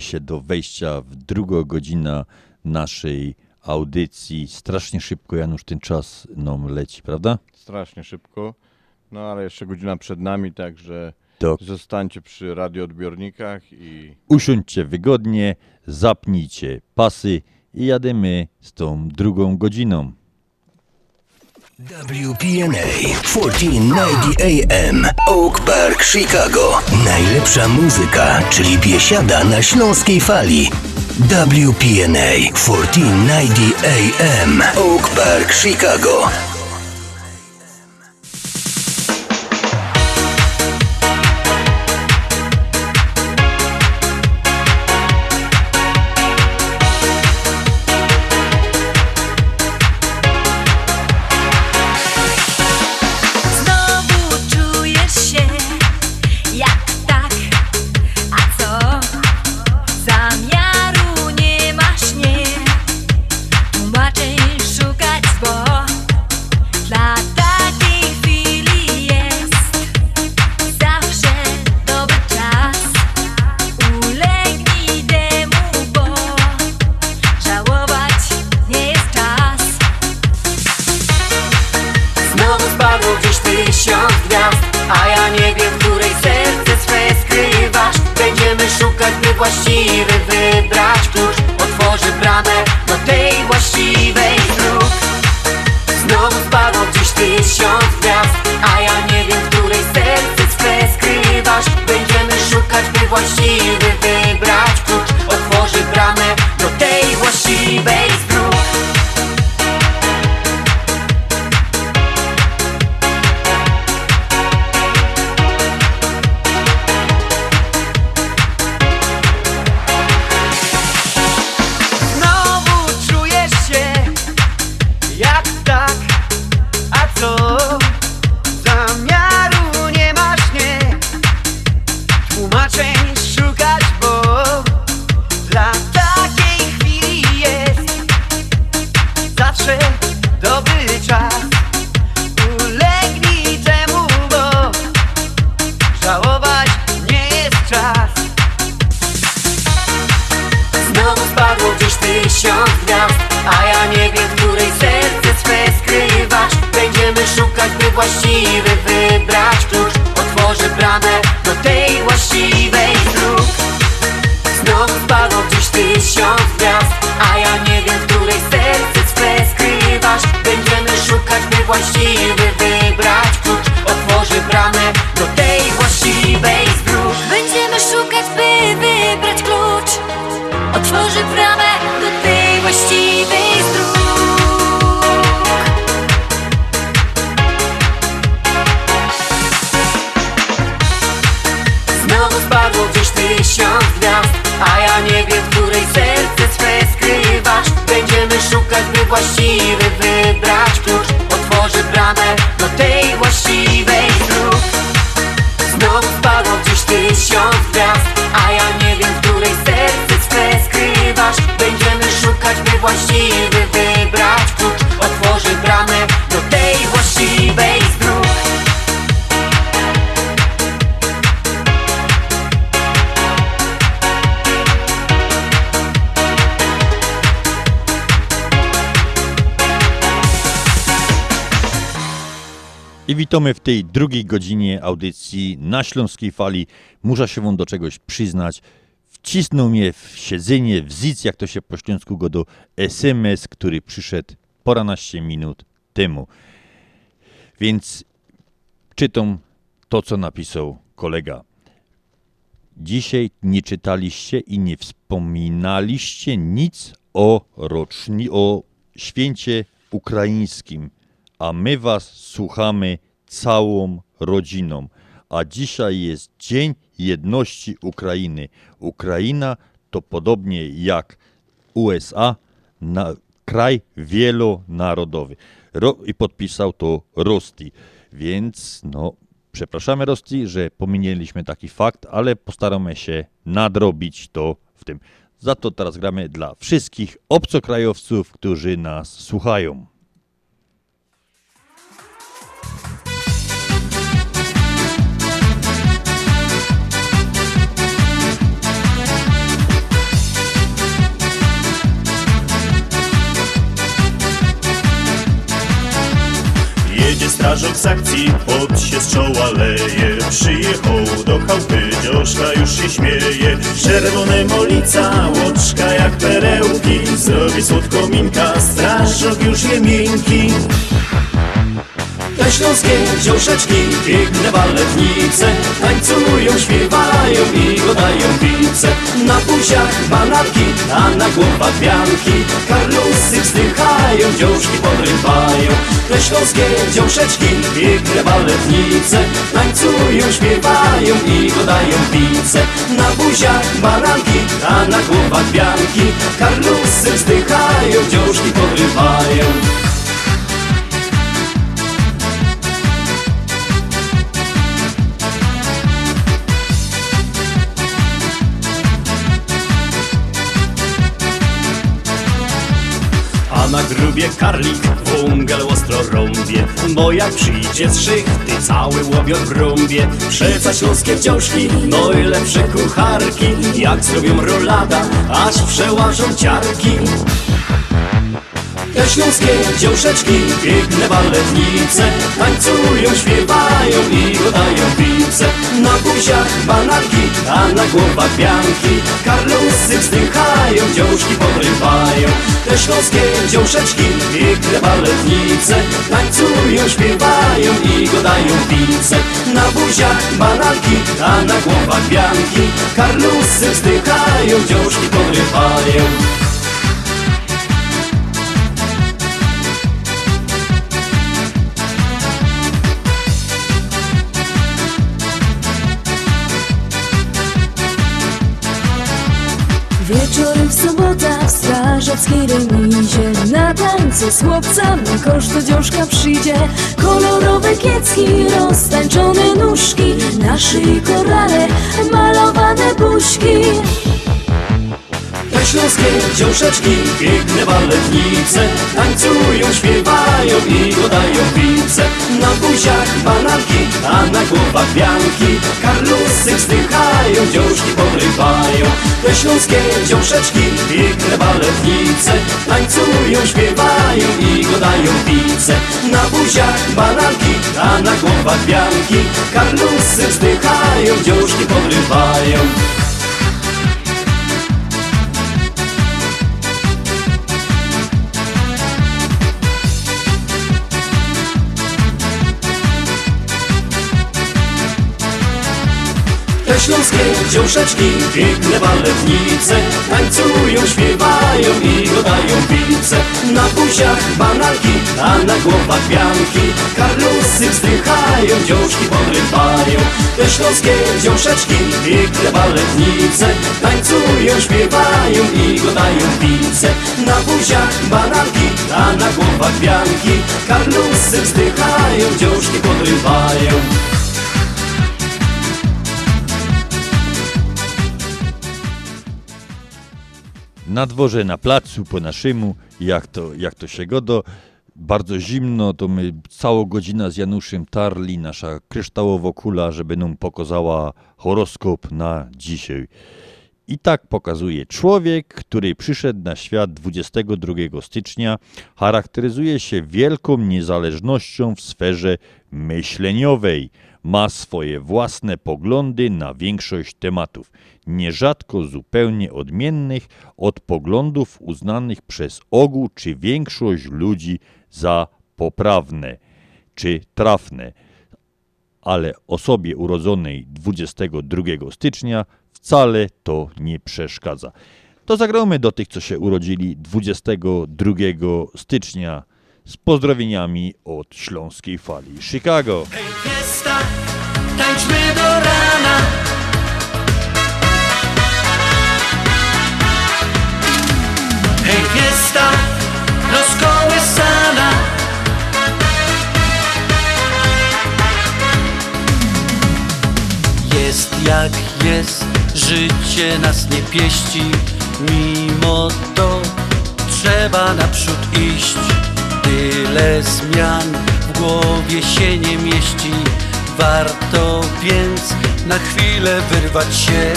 się do wejścia w drugą godzinę naszej audycji. Strasznie szybko, Janusz, ten czas nam leci, prawda? Strasznie szybko, no ale jeszcze godzina przed nami, także to... zostańcie przy radioodbiornikach i... Usiądźcie wygodnie, zapnijcie pasy i jademy z tą drugą godziną. WPNA 1490 AM Oak Park, Chicago. Najlepsza muzyka, czyli biesiada na śląskiej fali. WPNA 1490 AM Oak Park, Chicago. Tej drugiej godzinie audycji na Śląskiej Fali. Muszę się wam do czegoś przyznać. Wcisnął mnie w siedzenie, w zic, jak to się po śląsku go do SMS, który przyszedł poranaście minut temu. Więc czytam to, co napisał kolega. Dzisiaj nie czytaliście i nie wspominaliście nic o roczni, o święcie ukraińskim, a my was słuchamy całą rodziną. A dzisiaj jest Dzień Jedności Ukrainy. Ukraina to podobnie jak USA, na, kraj wielonarodowy. Ro, I podpisał to Rosti. Więc no, przepraszamy Rosti, że pominęliśmy taki fakt, ale postaramy się nadrobić to w tym. Za to teraz gramy dla wszystkich obcokrajowców, którzy nas słuchają. Jedzie strażak z akcji, pot się z czoła leje. Przyjechał do chałupy, dzioszka już się śmieje. Czerwone molica, łoczka jak perełki. Zrobi słodko minka, strażak już je miękki te śląskie dziąszeczki, piękne baletnice Tańcują, śpiewają i godają pice Na buziach bananki, a na głowach wianki Karlusy wzdychają, dziążki podrywają. Te śląskie dziąszeczki, piękne baletnice Tańcują, śpiewają i godają pice Na buziach bananki, a na głowach wianki Karlusy wzdychają, dziążki podrywają karlik wągel ostro rąbie Bo jak przyjdzie z szychty cały łobiot w rąbie Przeca śląskie wciążki, no i lepsze kucharki Jak zrobią rolada, aż przełażą ciarki te śląskie dziążeczki, piękne baletnice Tańcują, śpiewają i godają pice Na buziach bananki, a na głowach pianki Karlusy wzdychają, dziążki podrywają. Te śląskie dziążeczki, piękne baletnice Tańcują, śpiewają i godają pice Na buziach bananki, a na głowach pianki Karlusy wzdychają, dziążki podrywają Wieczorem w sobota w strażackiej remizie. Na tańce z chłopcami kosz do dziążka przyjdzie. Kolorowe kiecki, roztańczone nóżki. Na szyi korale, malowane buźki Te śląskie piękne baletnice. Tańcują, śpiewają i godają pice Na buziach bananki, a na głowach wianki Karlusy wzdychają, dziążki podrywają Te śląskie piękne baletnice. Tańcują, śpiewają i godają pice Na buziach bananki, a na głowach wianki Karlusy wzdychają, dziążki podrywają śląskie dziąszeczki, piękne baletnice. Tańcują, śpiewają i godają pice Na buziach bananki, a na głowach pianki Karlusy wzdychają, dziążki podrywają Te śląskie dziąszeczki, piękne baletnice. Tańcują, śpiewają i godają pice Na buziach bananki, a na głowach pianki Karlusy wzdychają, dziążki podrywają Na dworze, na placu, po naszemu, jak to, jak to się godo. Bardzo zimno, to my całą godzinę z Januszem tarli, nasza kryształowa kula, żeby nam pokazała horoskop na dzisiaj. I tak pokazuje człowiek, który przyszedł na świat 22 stycznia, charakteryzuje się wielką niezależnością w sferze myśleniowej. Ma swoje własne poglądy na większość tematów, nierzadko zupełnie odmiennych od poglądów uznanych przez ogół czy większość ludzi za poprawne czy trafne. Ale osobie urodzonej 22 stycznia wcale to nie przeszkadza. To zagramy do tych, co się urodzili 22 stycznia z pozdrowieniami od Śląskiej Fali Chicago. Fiesta, tańczmy do rana Hej fiesta, rozkołysana Jest jak jest, życie nas nie pieści. Mimo to trzeba naprzód iść. Tyle zmian w głowie się nie mieści. Warto więc na chwilę wyrwać się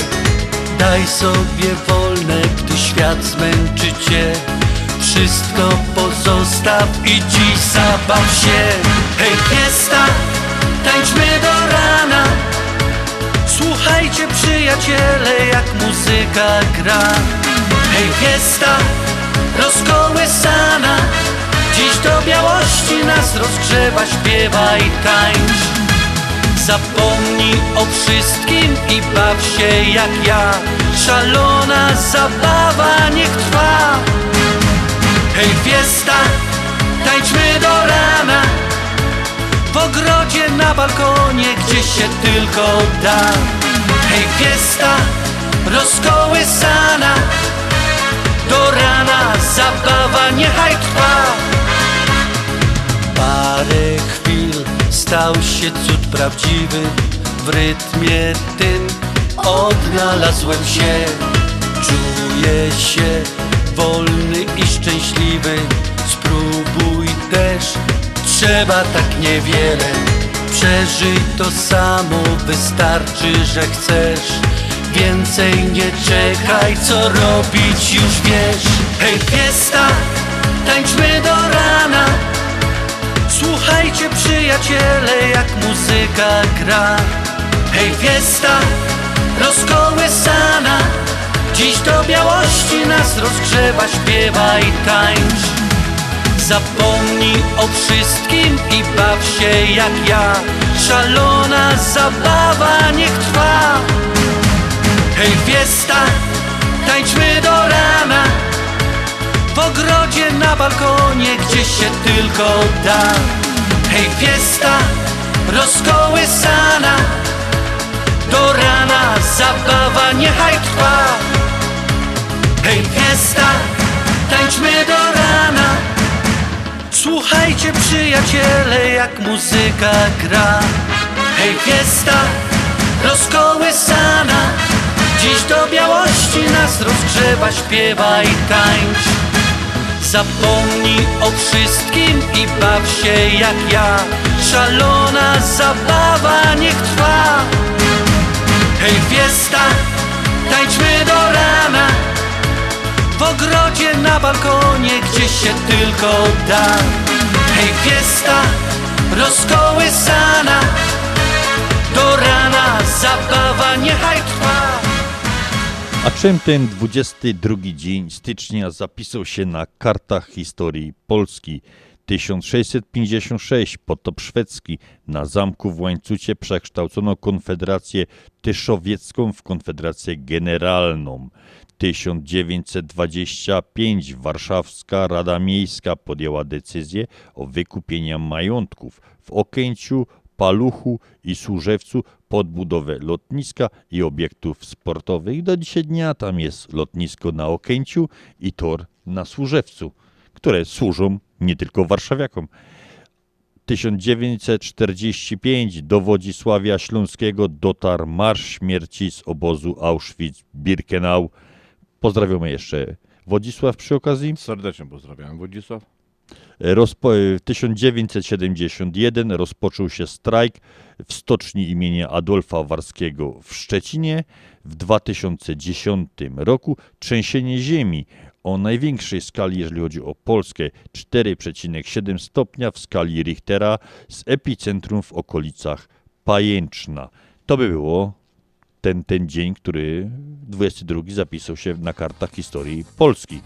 Daj sobie wolne, gdy świat zmęczy cię. Wszystko pozostaw i dziś zabaw się. Hej fiesta, tańczmy do rana. Słuchajcie przyjaciele, jak muzyka gra. Hej fiesta, rozkołysana. Dziś do białości nas rozgrzewa, śpiewa i tańcz Zapomnij o wszystkim i baw się jak ja. Szalona zabawa niech trwa. Hej fiesta, tańczmy do rana. W ogrodzie, na balkonie, gdzie się tylko da. Hej fiesta, rozkołysana. Do rana zabawa niechaj trwa. Parę chwil stał się cud prawdziwy. W rytmie tym odnalazłem się. Czuję się wolny i szczęśliwy. Spróbuj też, trzeba tak niewiele. Przeżyj to samo, wystarczy, że chcesz. Więcej nie czekaj, co robić już wiesz. Hej fiesta, tańczmy do rana Słuchajcie przyjaciele, jak muzyka gra. Hej fiesta, rozkołysana. Dziś do białości nas rozgrzewa, śpiewa i tańcz. Zapomnij o wszystkim i baw się jak ja. Szalona zabawa niech trwa. Hej fiesta, tańczmy do rana W ogrodzie, na balkonie, gdzie się tylko da. Hej fiesta, rozkołysana. Do rana zabawa niechaj trwa. Hej fiesta, tańczmy do rana. Słuchajcie przyjaciele, jak muzyka gra. Hej fiesta, rozkołysana. Dziś do białości nas rozgrzewa, śpiewa i tańcz Zapomnij o wszystkim i baw się jak ja. Szalona zabawa niech trwa. Hej fiesta, tańczmy do rana. W ogrodzie, na balkonie, gdzie się tylko da. Hej fiesta, rozkołysana. Do rana zabawa niechaj trwa A czym ten 22 dzień stycznia zapisał się na kartach historii Polski? 1656 potop szwedzki. Na zamku w Łańcucie przekształcono Konfederację Tyszowiecką w Konfederację Generalną. 1925 Warszawska Rada Miejska podjęła decyzję o wykupieniu majątków w Okęciu, Paluchu i Służewcu pod budowę lotniska i obiektów sportowych. Do dzisiaj dnia tam jest lotnisko na Okęciu i tor na Służewcu, które służą nie tylko warszawiakom. 1945 do Wodzisławia Śląskiego dotarł Marsz Śmierci z obozu Auschwitz-Birkenau. Pozdrawiamy jeszcze Wodzisław przy okazji. Serdecznie pozdrawiam Wodzisław. Rozpo, w 1971 rozpoczął się strajk w stoczni imienia Adolfa Warskiego w Szczecinie. W 2010 roku trzęsienie ziemi o największej skali, jeżeli chodzi o Polskę, 4,7 stopnia w skali Richtera z epicentrum w okolicach Pajęczna. To by było ten, ten dzień, który 22 zapisał się na kartach historii Polski.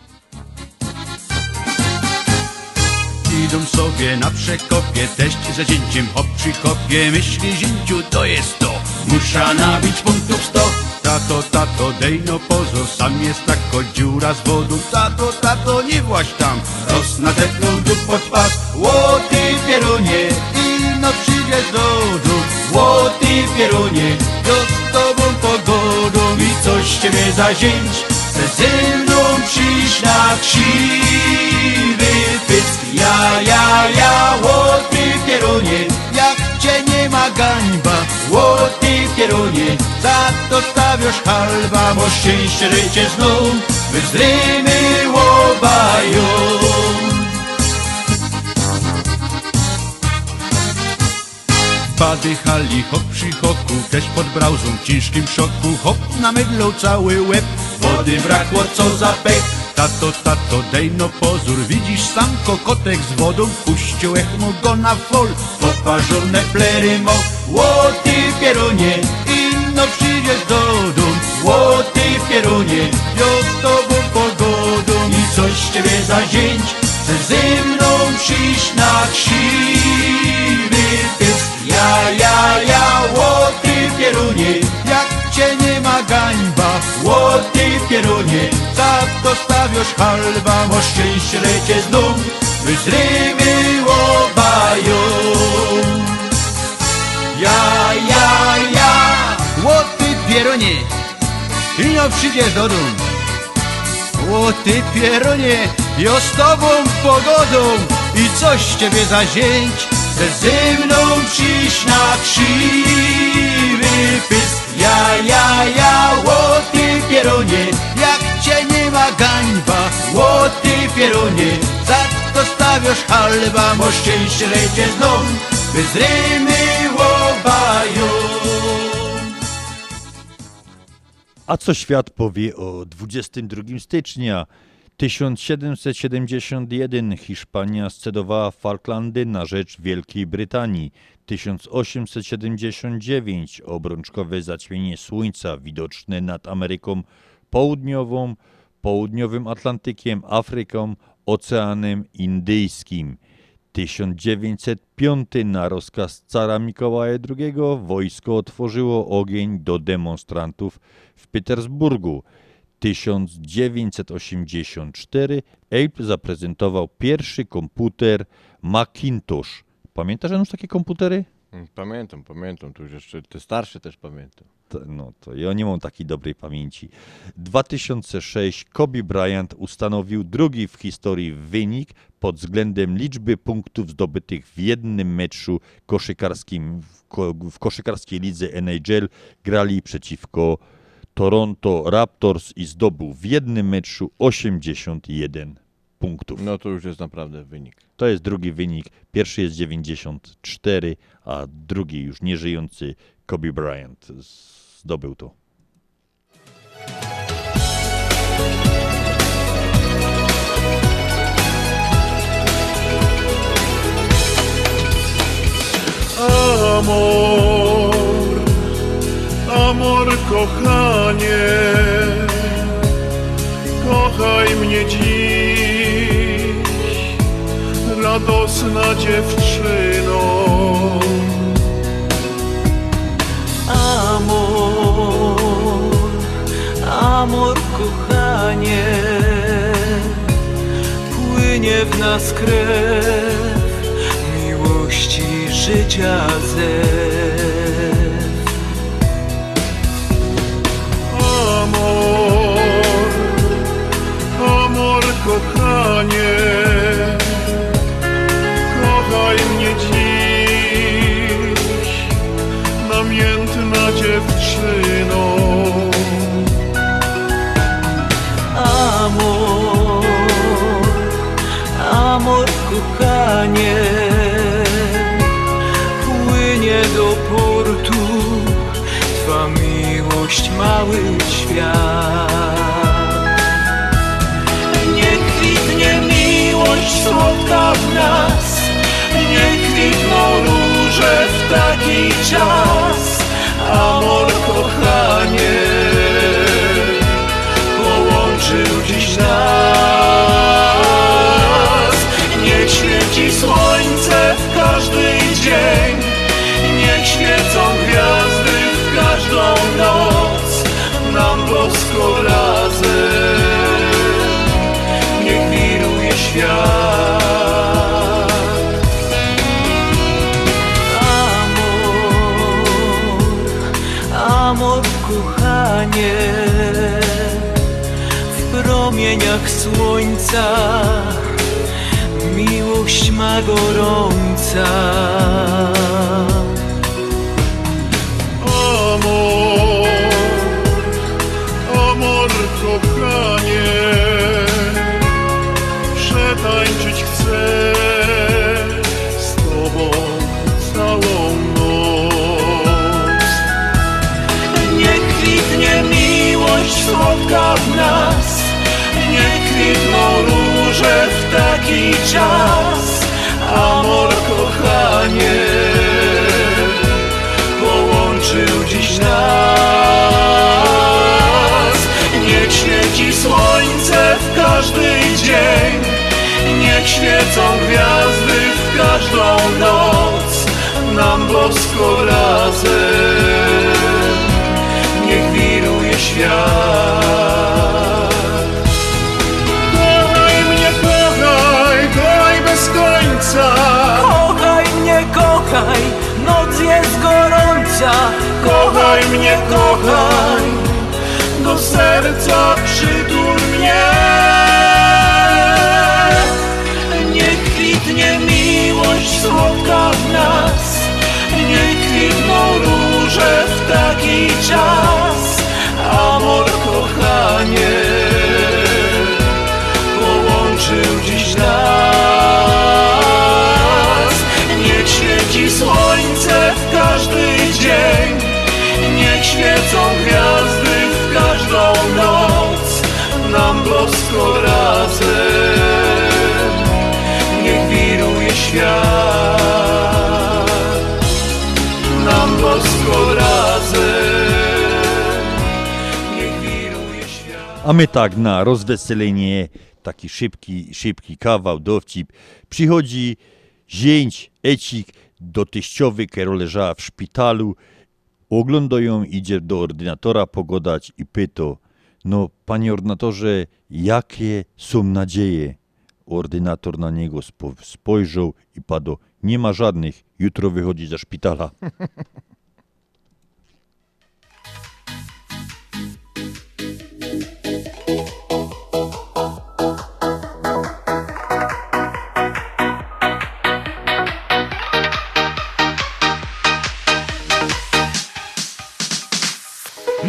Idą sobie na przekopie, teść za zięciem hop przy kopie. Myśli zięciu to jest to, musza nabić punktów sto. Tato, tato, dej no pozo, sam jest tako dziura z wodą Tato, tato, nie właś tam, roz nadepnął dup pod pas. Łoty pierunie, ino przyjdziesz do domu Łoty pierunie, do z tobą pogodą. I coś ciebie za zięć, chce ze mną przyjść na krzywy pysk Ja, ja, ja, łoty pierunie, jak cię nie ma gańba Łoty pierunie, za to stawiasz halba Bo szczęście życie znów, wyzdrymy łobają Pady hali, hop przy hoku, też pod brauzą w ciężkim szoku Hop na mydlą cały łeb, wody brakło co za pech. Tato, tato, dej no pozór, widzisz sam kokotek z wodą Puścił echmo go na fol, poparzone plery mo Łoty pierunie, ino przyjdziesz do dum. Łoty pierunie, jo z tobą pogodą I coś z ciebie za zięć, chce ze mną przyjść na krzywy pysk Ja, ja, ja, łoty pierunie, jak cię nie ma gańba. Łoty pierunie, za to stawiasz halba Mo szczęście lecie znów, wyzrymy łobają Ja, ja, ja, łoty pierunie, ino przyjdziesz do dum o ty pierunie, jo z tobą pogodą i coś ciebie za Chce ze mną przyjść na krzywy pysk. Ja, ja, ja, o ty pierunie, jak cię nie ma gańba. O ty pierunie, za to stawiasz halba. Mo szczęście lecie znów, by z rymy łobają A co świat powie o 22 stycznia 1771 Hiszpania scedowała Falklandy na rzecz Wielkiej Brytanii. 1879 obrączkowe zaćmienie Słońca widoczne nad Ameryką Południową, Południowym Atlantykiem, Afryką, Oceanem Indyjskim. 1905 na rozkaz cara Mikołaja II wojsko otworzyło ogień do demonstrantów w Petersburgu. 1984 Apple zaprezentował pierwszy komputer Macintosh. Pamiętasz już takie komputery? Mm, Pamiętam, pamiętam, tu już jeszcze te starsze też pamiętam. To, no to ja nie mam takiej dobrej pamięci. 2006 Kobe Bryant ustanowił drugi w historii wynik pod względem liczby punktów zdobytych w jednym meczu koszykarskim w, ko, w koszykarskiej lidze NHL. Grali przeciwko Toronto Raptors i zdobył w jednym meczu 81 punktów. No to już jest naprawdę wynik. To jest drugi wynik. Pierwszy jest 94, a drugi już nieżyjący Kobe Bryant zdobył to. Amor, amor kochanie, kochaj mnie dziś, radosny miłosna dziewczyno. Amor, amor kochanie Płynie w nas krew miłości życia zew kochanie Kochaj mnie dziś. Namiętna dziewczyno. Amor, amor kochanie Płynie do portu. Twa miłość mały świat słodka w nas. Nie kwitną róże w taki czas. Amor kochanie promieniach słońca. Miłość ma gorąca. Amor, czas Amor kochanie połączył dziś nas. Niech świeci słońce w każdy dzień Niech świecą gwiazdy w każdą noc Nam bosko razem. Niech wiruje świat Kochaj mnie, kochaj, noc jest gorąca. Kochaj mnie, kochaj, do serca przytul mnie. Niech kwitnie miłość słodka w nas. Niech kwitną róże w taki czas. Amor kochanie słońce w każdy dzień. Niech świecą gwiazdy w każdą noc Nam bosko razem. Niech wiruje świat Nam bosko razem. Niech wiruje świat. A my tak na rozweselenie, taki szybki, szybki kawał, dowcip. Przychodzi zięć, ecik do teściowy, która leżała w szpitalu. Ogląda ją, idzie do ordynatora pogodać i pyta, no panie ordynatorze, jakie są nadzieje? Ordynator na niego spo, spojrzał i padł, nie ma żadnych, jutro wychodzi ze szpitala.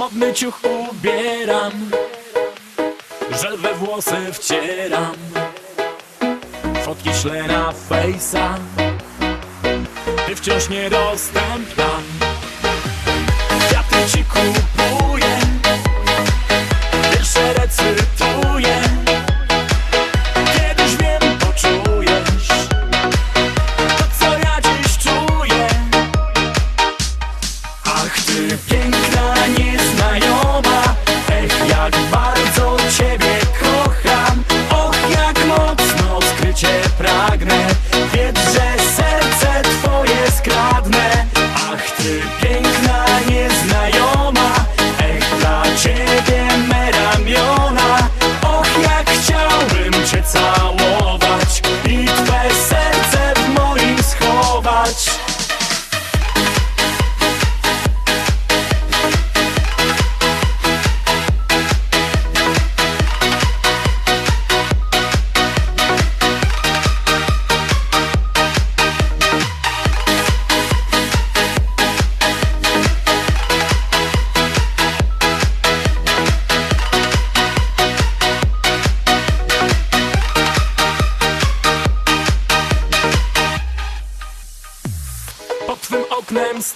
Modny ciuch ubieram Żel we włosy wcieram. Fotki szlę na fejsa Ty wciąż niedostępna. Kwiaty ci kupuję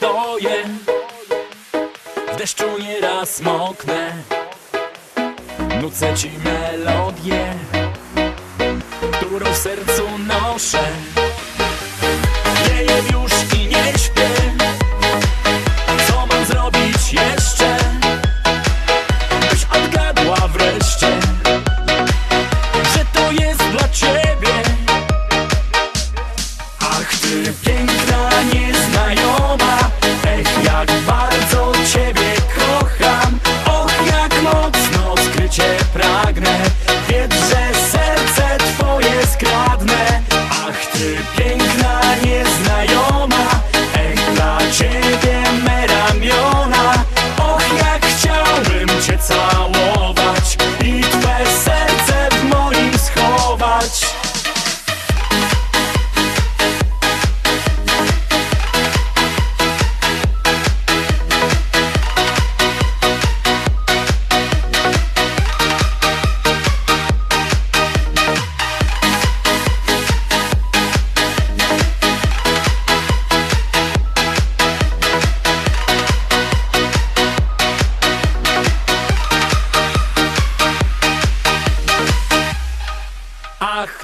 stoję. W deszczu nieraz moknę. Nucę ci melodię Którą w sercu noszę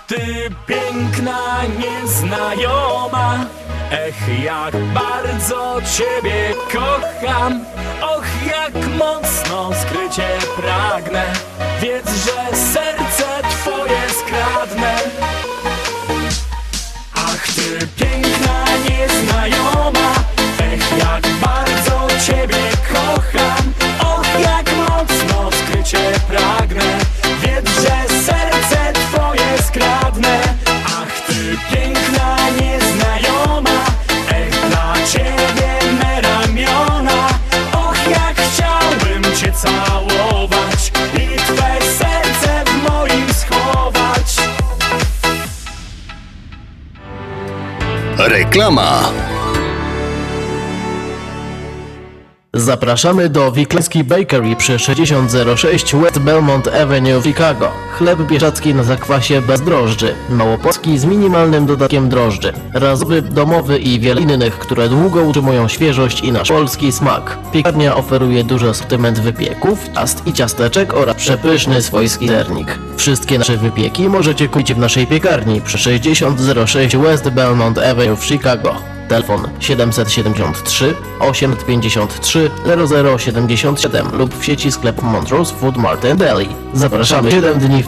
ty piękna nieznajoma Ech jak bardzo ciebie kocham. Och jak mocno skrycie pragnę Wiedz, że serce twoje skradnę. Ach ty piękna nieznajoma Ech jak bardzo ciebie kocham. Och jak mocno skrycie pragnę Reklama. Zapraszamy do Wiklański Bakery przy 6006 West Belmont Avenue w Chicago. Chleb bieszacki na zakwasie bez drożdży. Małopolski z minimalnym dodatkiem drożdży. Razowy, domowy i wiele innych, które długo utrzymują świeżość i nasz polski smak. Piekarnia oferuje duży asortyment wypieków, ciast i ciasteczek oraz przepyszny swojski sernik. Wszystkie nasze wypieki możecie kupić w naszej piekarni przy 6006 West Belmont Avenue w Chicago. Telefon 773 853 0077 lub w sieci sklepu Montrose Food Mart Deli. Zapraszamy 7 dni w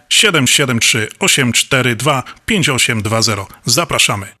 773 842 5820. Zapraszamy.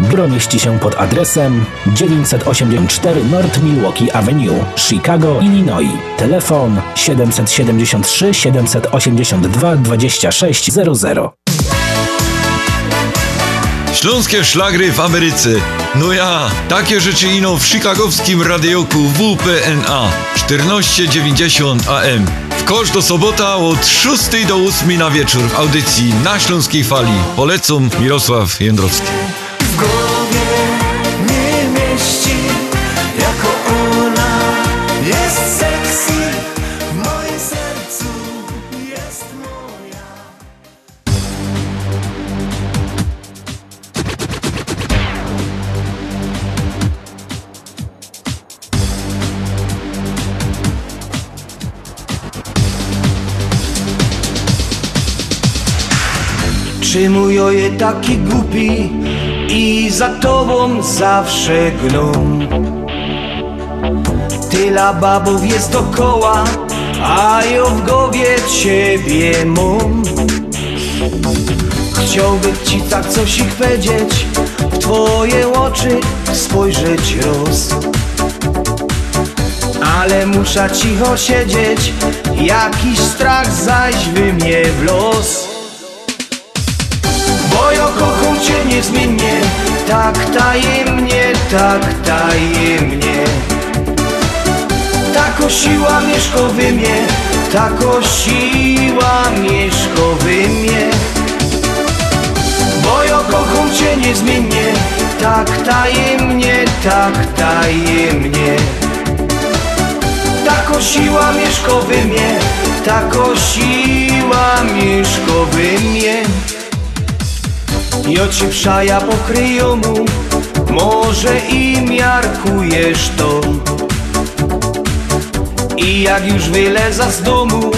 Biuro mieści się pod adresem 984 North Milwaukee Avenue, Chicago, Illinois. Telefon 773 782 2600. Śląskie szlagry w Ameryce. No ja, takie rzeczy ino w chicagowskim radioku WPNA 1490 AM. W kosz do sobota od 6 do 8 na wieczór w audycji na Śląskiej Fali. Polecam Mirosław Jędrowski. Czy mój oje taki głupi i za tobą zawsze gną. Tyle babów jest dokoła, a ja w głowie ciebie mam Chciałbym ci tak coś ich powiedzieć W twoje oczy spojrzeć roz Ale muszę cicho siedzieć Jakiś strach zaś wy mnie w los niezmiennie Tak tajemnie, tak tajemnie. Tako siła mieszka we mnie. Tako siła mieszka we mnie. Bo ja kocham cię niezmiennie Tak tajemnie, tak tajemnie. Tako siła mieszka we mnie. Tako siła mieszka we mnie Ja ci przaja pokryją mu. Może i miarkujesz to. I jak już wyleza z domu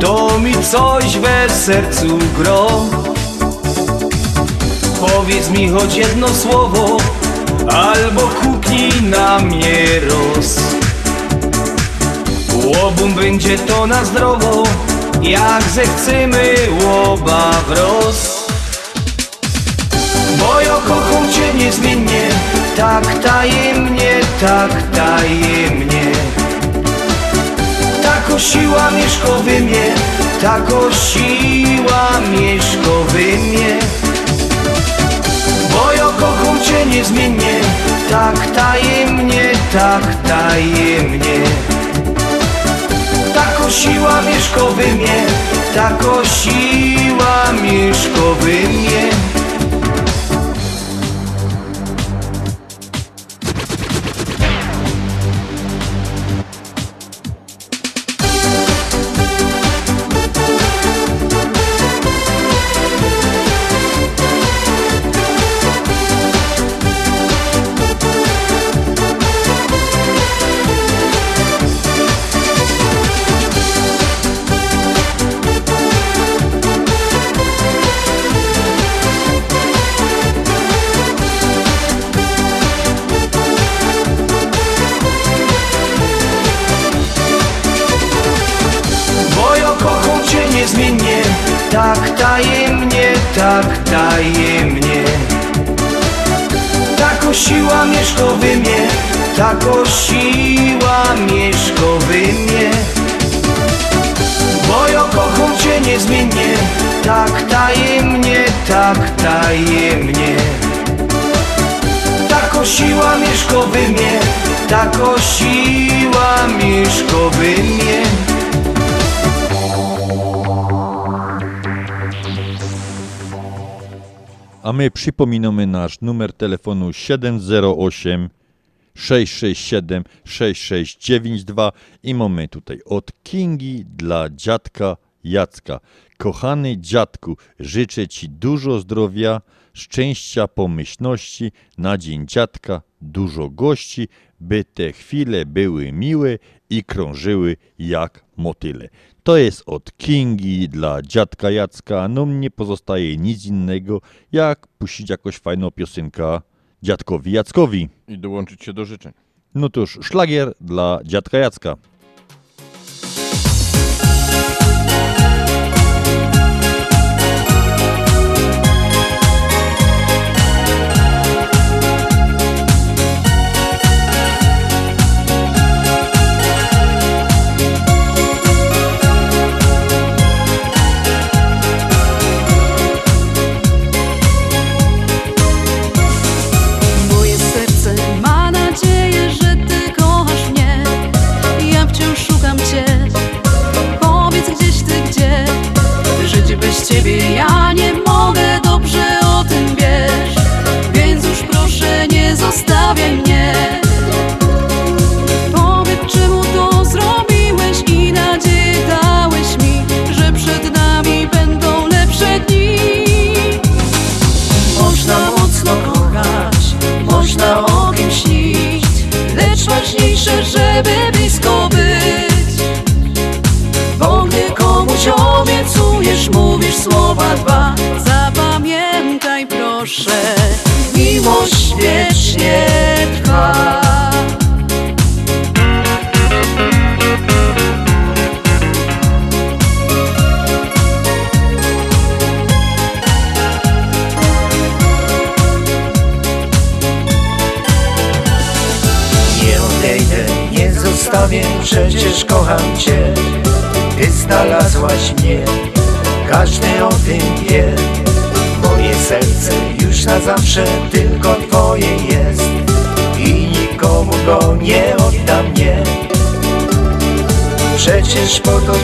To mi coś we sercu gro. Powiedz mi choć jedno słowo Albo kuknij na mnie roz. Łobum będzie to na zdrowo Jak zechcemy łoba wroz Bo ja kocham cię niezmiennie Tak tajemnie, tak tajemnie. Tako siła mieszka we mnie Tako siła mieszka we mnie. Bo ja kocham cię niezmiennie Tak tajemnie, tak tajemnie. Tako siła mieszka we mnie Tako siła mieszka we mnie we mnie Tako siła mieszka we mnie Bo ja kocham cię niezmiennie Tak tajemnie, tak tajemnie. Tako siła mieszka we mnie Tako siła mieszka we mnie A my przypominamy nasz numer telefonu 708 667 6692 i mamy tutaj od Kingi dla dziadka Jacka. Kochany dziadku, życzę Ci dużo zdrowia, szczęścia, pomyślności, na dzień dziadka dużo gości, by te chwile były miłe i krążyły jak motyle. To jest od Kingi dla dziadka Jacka. No mnie pozostaje nic innego, jak puścić jakąś fajną piosenkę dziadkowi Jackowi. I dołączyć się do życzeń. No to już szlagier dla dziadka Jacka. Przecież po to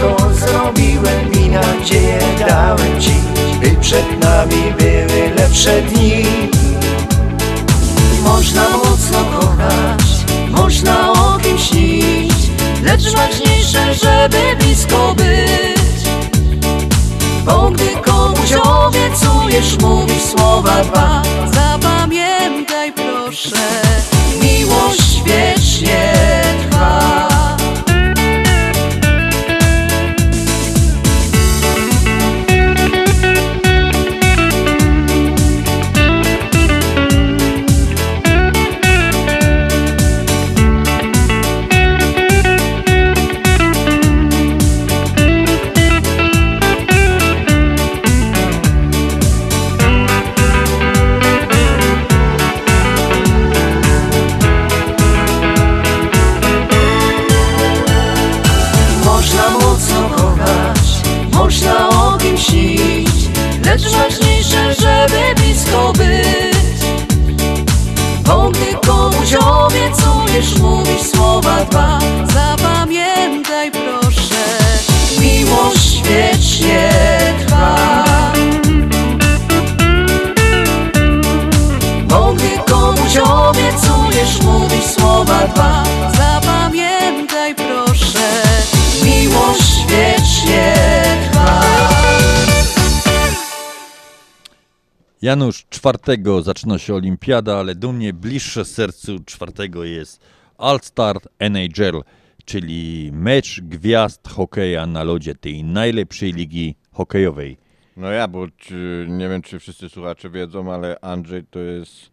5 zaczyna się olimpiada, ale do mnie bliższe sercu czwartego jest All-Star NHL, czyli mecz gwiazd hokeja na lodzie tej najlepszej ligi hokejowej. No ja, bo czy, nie wiem, czy wszyscy słuchacze wiedzą, ale Andrzej to jest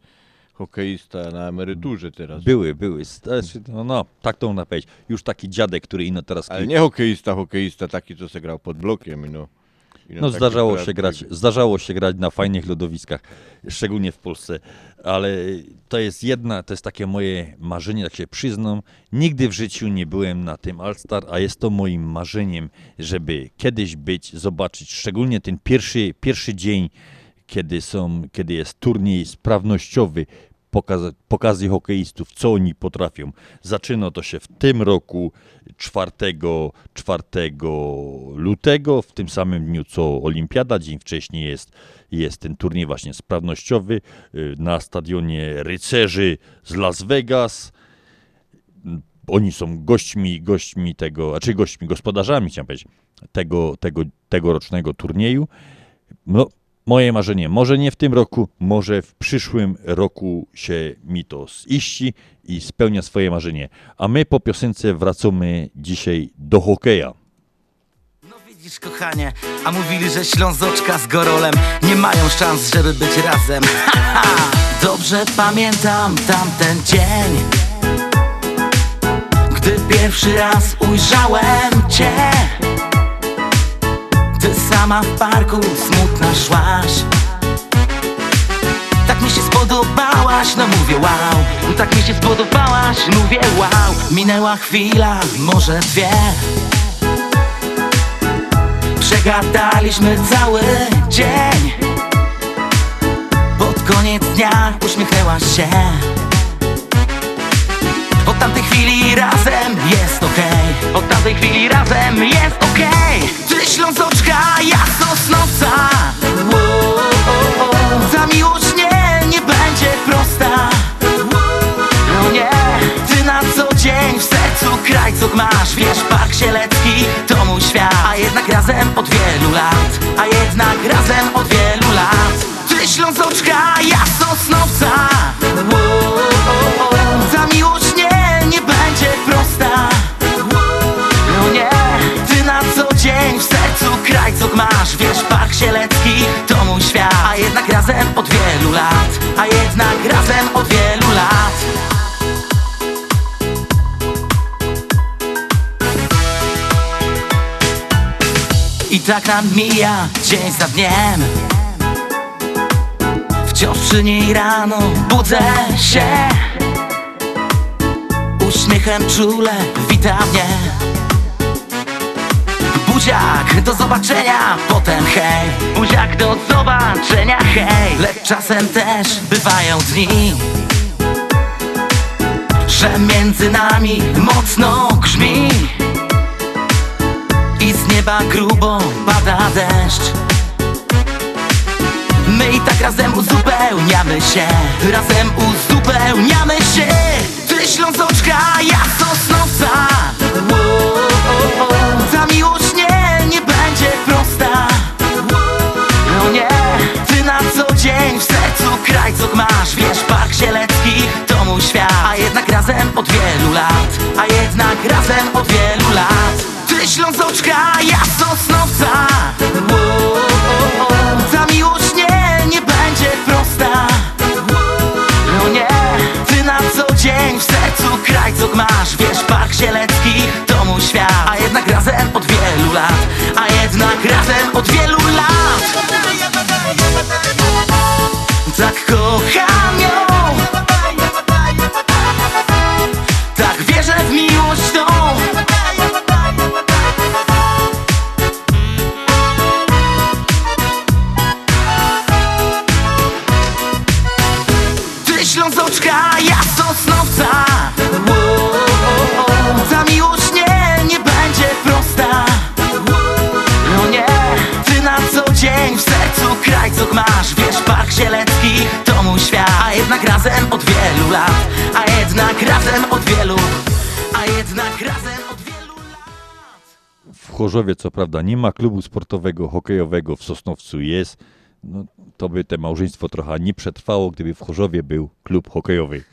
hokeista na emeryturze teraz. Były, były. Znaczy, no, no tak to można powiedzieć. Już taki dziadek, który ino teraz... Ale nie hokeista, hokeista taki, co se grał pod blokiem, no. No zdarzało się grać, zdarzało się grać na fajnych lodowiskach, szczególnie w Polsce, ale to jest jedna, to jest takie moje marzenie, tak się przyznam. Nigdy w życiu nie byłem na tym All-Star, a jest to moim marzeniem, żeby kiedyś być, zobaczyć, szczególnie ten pierwszy, pierwszy dzień, kiedy są, kiedy jest turniej sprawnościowy, pokazy, pokazy hokeistów, co oni potrafią. Zaczyna to się w tym roku 4, 4 lutego, w tym samym dniu co Olimpiada, dzień wcześniej jest, jest ten turniej właśnie sprawnościowy y, na stadionie Rycerzy z Las Vegas. Oni są gośćmi, gośćmi tego, a czy gośćmi, gospodarzami, chciałem powiedzieć, tego, tego, tegorocznego turnieju. No, moje marzenie, może nie w tym roku, może w przyszłym roku się mi to ziści i spełnia swoje marzenie. A my po piosence wracamy dzisiaj do hokeja. Widzisz kochanie, a mówili, że Ślązoczka z Gorolem nie mają szans, żeby być razem Haha, Dobrze pamiętam tamten dzień Gdy pierwszy raz ujrzałem Cię sama w parku smutna szłaś. Tak mi się spodobałaś, no mówię wow. Tak mi się spodobałaś, mówię wow. Minęła chwila, może dwie. Przegadaliśmy cały dzień. Pod koniec dnia uśmiechnęłaś się. Od tamtej chwili razem jest okej. Od tamtej chwili razem jest okej Ty Ślązoczka, ja Sosnowca. Ta miłość nie, nie będzie prosta. No nie, ty na co dzień w sercu krajców masz. Wiesz, Park Sielecki to mój świat. A jednak razem od wielu lat. A jednak razem od wielu lat. Ty Ślązoczka, ja Sosnowca. Ta miłość nie, nie będzie prosta. No nie, ty na co dzień w sercu krajców masz Wiesz, Park Sielecki to mój świat. A jednak razem od wielu lat A jednak razem od wielu lat. I tak nam mija dzień za dniem. Wciąż przy niej rano budzę się. Uśmiechem czule wita mnie Buziak, do zobaczenia, potem hej. Buziak, do zobaczenia, hej. Lecz czasem też bywają dni Że między nami mocno grzmi. I z nieba grubo pada deszcz. My i tak razem uzupełniamy się. Razem uzupełniamy się. Ty Ślązoczka, ja Sosnowca Wow, No nie, ty na co dzień w sercu krajcok masz. Wiesz, Park Zielecki to mój świat. A jednak razem od wielu lat A jednak razem od wielu lat. Ty Ślązoczka, ja Sosnowca. Ta miłość nie, nie będzie prosta. No nie, ty na co dzień w sercu krajcok masz. Wiesz, Park Zielecki Chorzowie co prawda nie ma klubu sportowego, hokejowego, w Sosnowcu jest. No, to by te małżeństwo trochę nie przetrwało, gdyby w Chorzowie był klub hokejowy.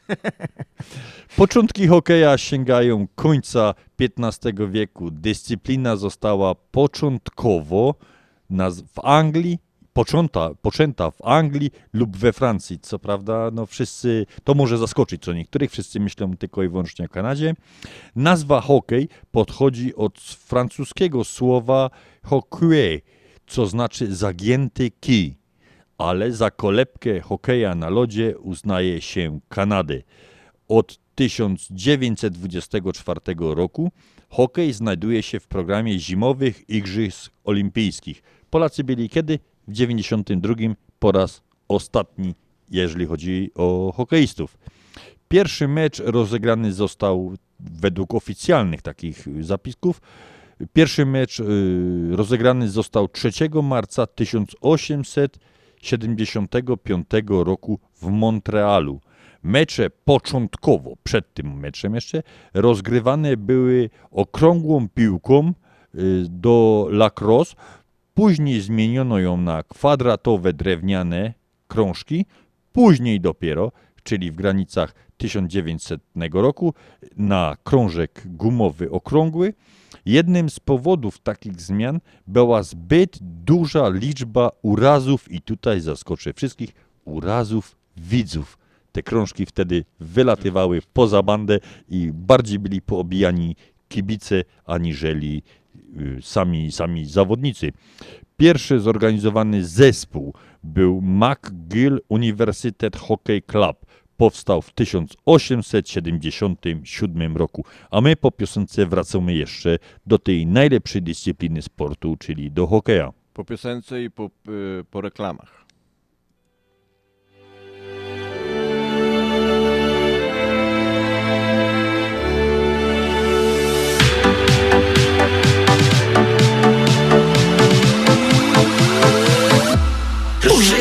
Początki hokeja sięgają końca XV wieku. Dyscyplina została początkowo naz- w Anglii, poczęta, poczęta w Anglii lub we Francji. Co prawda, no wszyscy, to może zaskoczyć co niektórych, wszyscy myślą tylko i wyłącznie o Kanadzie. Nazwa hokej podchodzi od francuskiego słowa hockey, co znaczy zagięty kij, ale za kolebkę hokeja na lodzie uznaje się Kanadę. Od 1924 roku hokej znajduje się w programie zimowych Igrzysk Olimpijskich. Polacy byli kiedy? W 92 po raz ostatni, jeżeli chodzi o hokeistów. Pierwszy mecz rozegrany został według oficjalnych takich zapisków. Pierwszy mecz y, rozegrany został 3 marca 1875 roku w Montrealu. Mecze początkowo, przed tym meczem jeszcze, rozgrywane były okrągłą piłką y, do lacrosse. Później zmieniono ją na kwadratowe drewniane krążki. Później dopiero, czyli w granicach 1900 roku, na krążek gumowy okrągły. Jednym z powodów takich zmian była zbyt duża liczba urazów, i tutaj zaskoczę wszystkich, urazów widzów. Te krążki wtedy wylatywały poza bandę i bardziej byli poobijani kibice aniżeli sami, sami zawodnicy. Pierwszy zorganizowany zespół był McGill Universitet Hockey Club. Powstał w 1877 roku, a my po piosence wracamy jeszcze do tej najlepszej dyscypliny sportu, czyli do hokeja. Po piosence i po, y, po reklamach.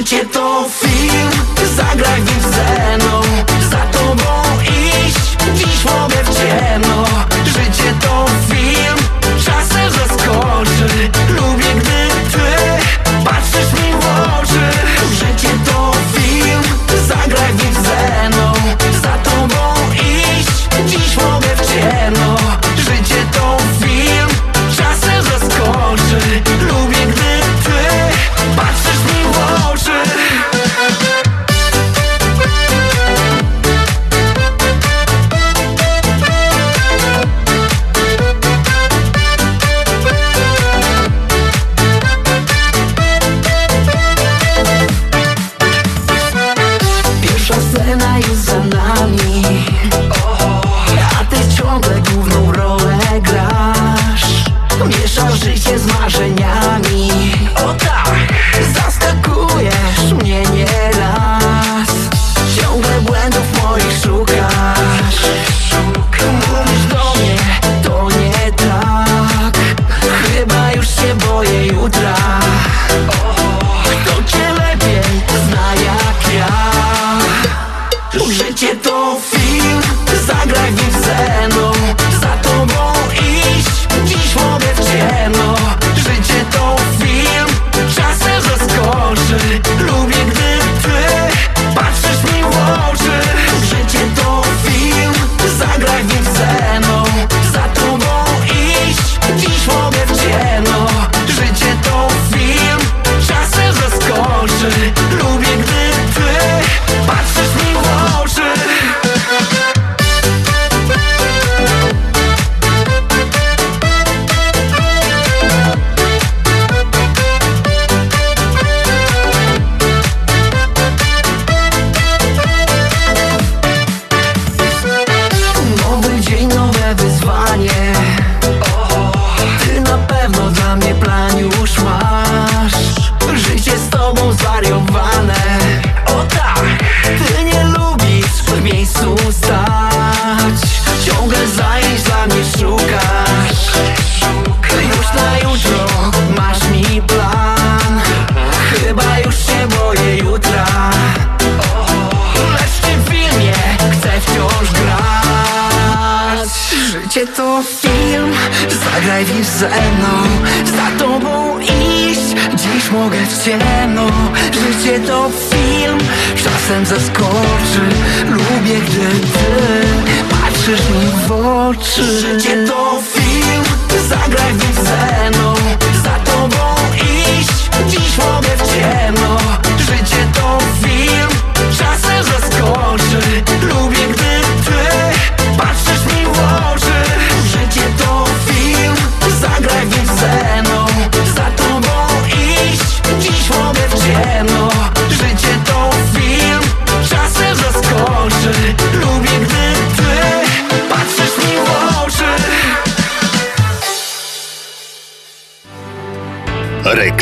Życie to film, zagraj w sceną Za tobą iść, dziś mogę w ciemno. Życie to film, czasem zaskoczy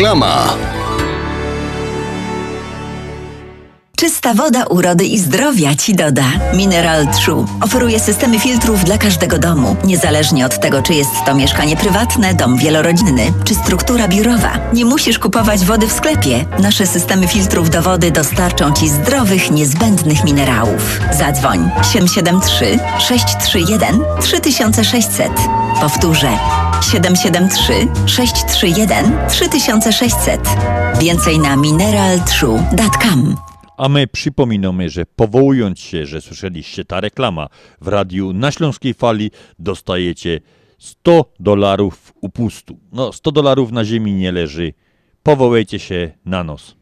Reklama. Czysta woda urody i zdrowia ci doda. Mineral True oferuje systemy filtrów dla każdego domu, niezależnie od tego, czy jest to mieszkanie prywatne, dom wielorodzinny, czy struktura biurowa. Nie musisz kupować wody w sklepie. Nasze systemy filtrów do wody dostarczą ci zdrowych, niezbędnych minerałów. Zadzwoń 773 631 3600. Powtórzę 773 631 3600. Więcej na mineraltrue.com. A my przypominamy, że powołując się, że słyszeliście ta reklama w radiu na Śląskiej Fali, dostajecie 100 dolarów upustu. No, 100 dolarów na ziemi nie leży. Powołajcie się na nos.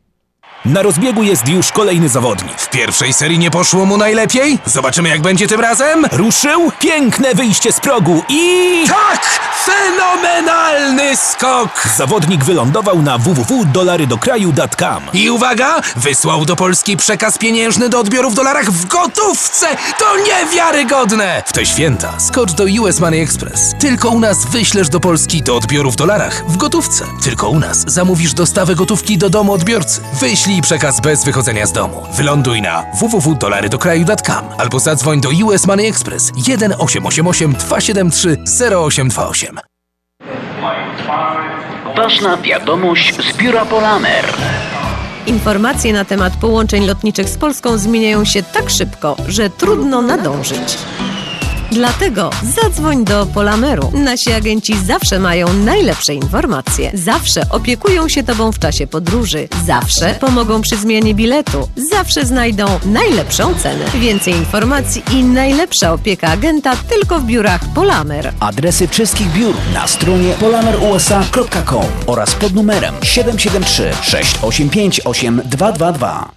Na rozbiegu jest już kolejny zawodnik. W pierwszej serii nie poszło mu najlepiej? Zobaczymy jak będzie tym razem. Ruszył, piękne wyjście z progu i... Tak! Fenomenalny skok! Zawodnik wylądował na www.dolarydokraju.com I uwaga! Wysłał do Polski przekaz pieniężny do odbioru w dolarach w gotówce! To niewiarygodne! W te święta skocz do US Money Express. Tylko u nas wyślesz do Polski do odbioru w dolarach w gotówce. Tylko u nas zamówisz dostawę gotówki do domu odbiorcy. Wyślij przekaz bez wychodzenia z domu. Wyląduj na www.dolarydokraju.com albo zadzwoń do US Money Express 1888 273 0828. Ważna wiadomość z biura Polamer. Informacje na temat połączeń lotniczych z Polską zmieniają się tak szybko, że trudno nadążyć. Dlatego zadzwoń do Polameru. Nasi agenci zawsze mają najlepsze informacje. Zawsze opiekują się Tobą w czasie podróży. Zawsze pomogą przy zmianie biletu. Zawsze znajdą najlepszą cenę. Więcej informacji i najlepsza opieka agenta tylko w biurach Polamer. Adresy wszystkich biur na stronie polamerusa.com oraz pod numerem 773 685 8222.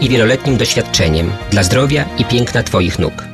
i wieloletnim doświadczeniem dla zdrowia i piękna Twoich nóg.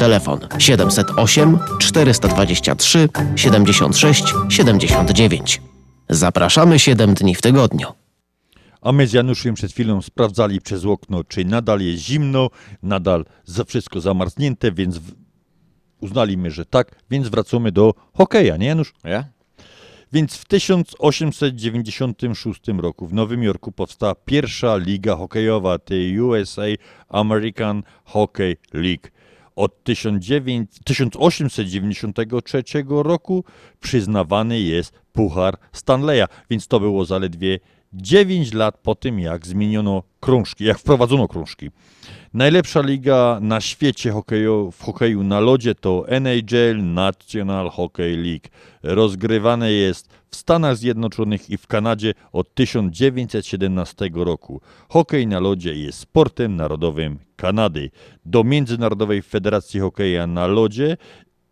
Telefon 708 423 76 79. Zapraszamy 7 dni w tygodniu. A my z Januszem przed chwilą sprawdzali przez okno, czy nadal jest zimno, nadal za wszystko zamarznięte, więc uznaliśmy, że tak, więc wracamy do hokeja, nie Janusz? Ja? Więc w 1896 roku w Nowym Jorku powstała pierwsza liga hokejowa, tej USA American Hockey League. Od 19 1893 roku przyznawany jest Puchar Stanleya, więc to było zaledwie 9 lat po tym, jak zmieniono krążki, jak wprowadzono krążki. Najlepsza liga na świecie hokeju, w hokeju na lodzie to NHL National Hockey League. Rozgrywane jest w Stanach Zjednoczonych i w Kanadzie od 1917 roku. Hokej na lodzie jest sportem narodowym Kanady. Do Międzynarodowej Federacji Hokeja na lodzie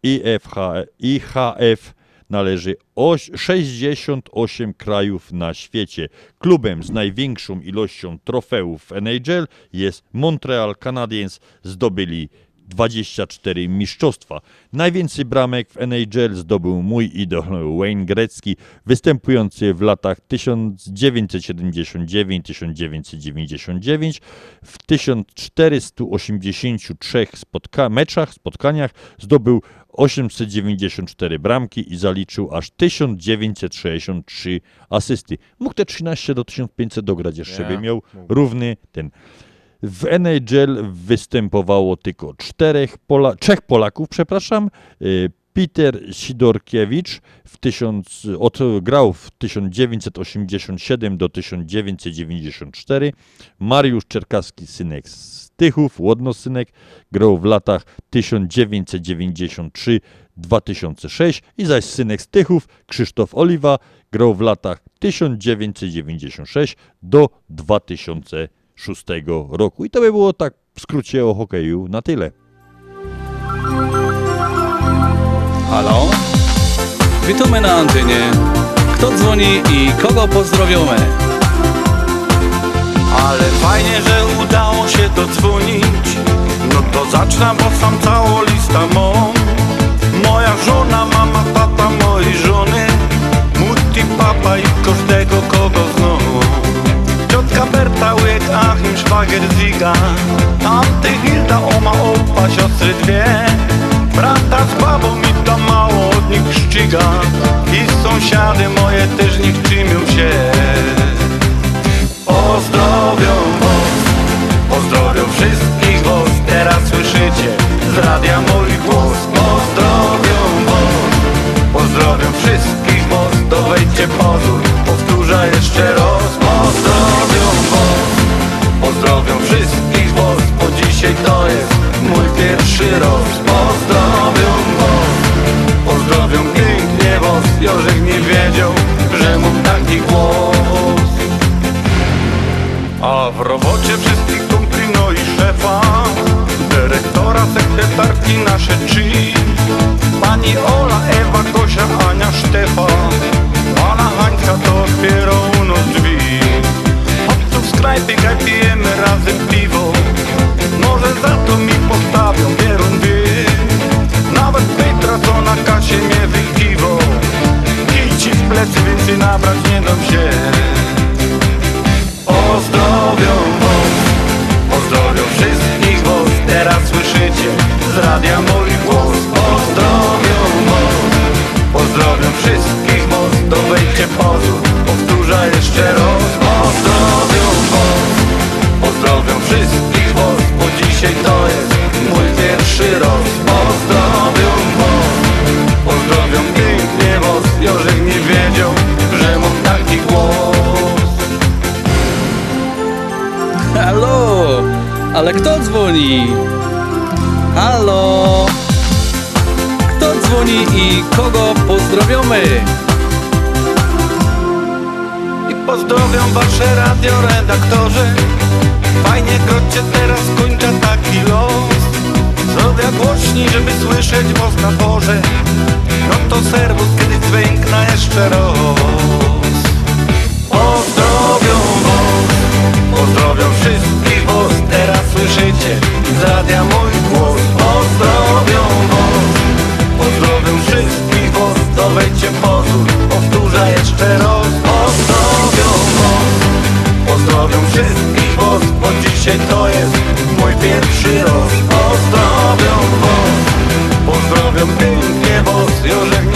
IFH, IHF należy oś- 68 krajów na świecie. Klubem z największą ilością trofeów w NHL jest Montreal Canadiens, zdobyli 24 mistrzostwa. Najwięcej bramek w NHL zdobył mój idol Wayne Gretzky, występujący w latach 1979-1999. W 1483 spotka- meczach, spotkaniach zdobył 894 bramki i zaliczył aż 1963 asysty. Mógł te 13 do 1500 dograć jeszcze, by miał równy ten. W NHL występowało tylko czterech Pola, trzech Polaków, przepraszam. Y, Peter Sidorkiewicz w od, grał w 1987 do 1994. Mariusz Czerkaski, synek z Tychów, Łodnosynek, grał w latach 1993-2006 i zaś synek z Tychów, Krzysztof Oliwa, grał w latach 1996 do 2006 roku. I to by było tak w skrócie o hokeju na tyle. Halo? Witamy na antenie. Kto dzwoni i kogo pozdrowiamy? Ale fajnie, że udało się dodzwonić No to zacznę, bo sam całą listę mam Moja żona, mama, tata mojej żony Mutti, papa i każdego kogo znam Berta, łyk, Achim, szwagier, Ziga. Tamty Hilda, oma, opa, siostry dwie. Brata z babą i to mało od nich szczyga I sąsiady moje też nie czymią się. Pozdrowią was, pozdrowią wszystkich was. Teraz słyszycie z radia mój głos. Pozdrowią was, pozdrowią wszystkich was. Dowejdźcie pozór, powtórzę jeszcze raz. Pozdrowią pozdrowią wszystkich was Bo dzisiaj to jest mój pierwszy raz Pozdrowią was, pozdrowią pięknie was Jorzek nie wiedział, że mam taki głos. A w robocie wszystkich kumpli, no i szefa Dyrektora, sekretarki, nasze trzy. Pani Ola, Ewa, Kosia, Ania, Sztefa Pana Hańka to otwiera u nas drzwi. Z knajpy, kaj razem piwo. Może za to mi postawią bierun wie Nawet Petra, co na kasie mnie wykiwał Kij ci w plecy, więcej nabrać nie dam się. Pozdrowią was, pozdrowią wszystkich was. Teraz słyszycie z radia mój głos. Pozdrowią was, pozdrowią wszystkich was. Dowejdźcie pozór, powtórzę jeszcze raz Ale kto dzwoni? Halo? Kto dzwoni i kogo pozdrowiamy? I pozdrowią wasze radioredaktorzy Fajnie krocie teraz kończę taki los Zrobię głośniej, żeby słyszeć was na dworze No to serwus, kiedy dźwiękna jeszcze raz Pozdrowią was, pozdrowią was Teraz słyszycie z radia mój głos. Pozdrowią was, pozdrowią wszystkich was Dowejdźcie pozór, powtórzę jeszcze raz. Pozdrowią was, pozdrowią wszystkich was Bo dzisiaj to jest mój pierwszy raz. Pozdrowią was, pozdrowią pięknie was Jorzek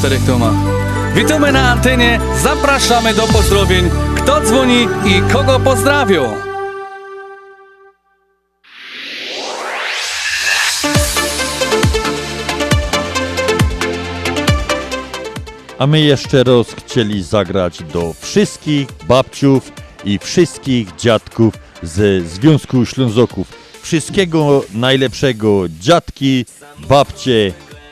czterech. Witamy na antenie, zapraszamy do pozdrowień. Kto dzwoni i kogo pozdrawią? A my jeszcze raz chcieli zagrać do wszystkich babciów i wszystkich dziadków ze Związku Ślązoków. Wszystkiego najlepszego dziadki, babcie,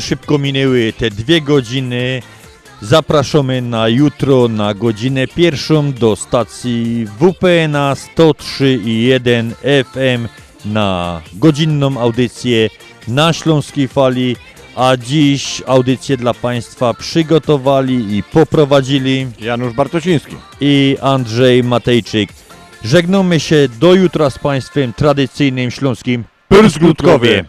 Szybko minęły te dwie godziny. Zapraszamy na jutro na godzinę pierwszą do stacji WPNA 103.1 FM na godzinną audycję na Śląskiej Fali, a dziś audycję dla Państwa przygotowali i poprowadzili Janusz Bartosiński i Andrzej Matejczyk. Żegnamy się do jutra z Państwem tradycyjnym śląskim Pyrsglutkowie.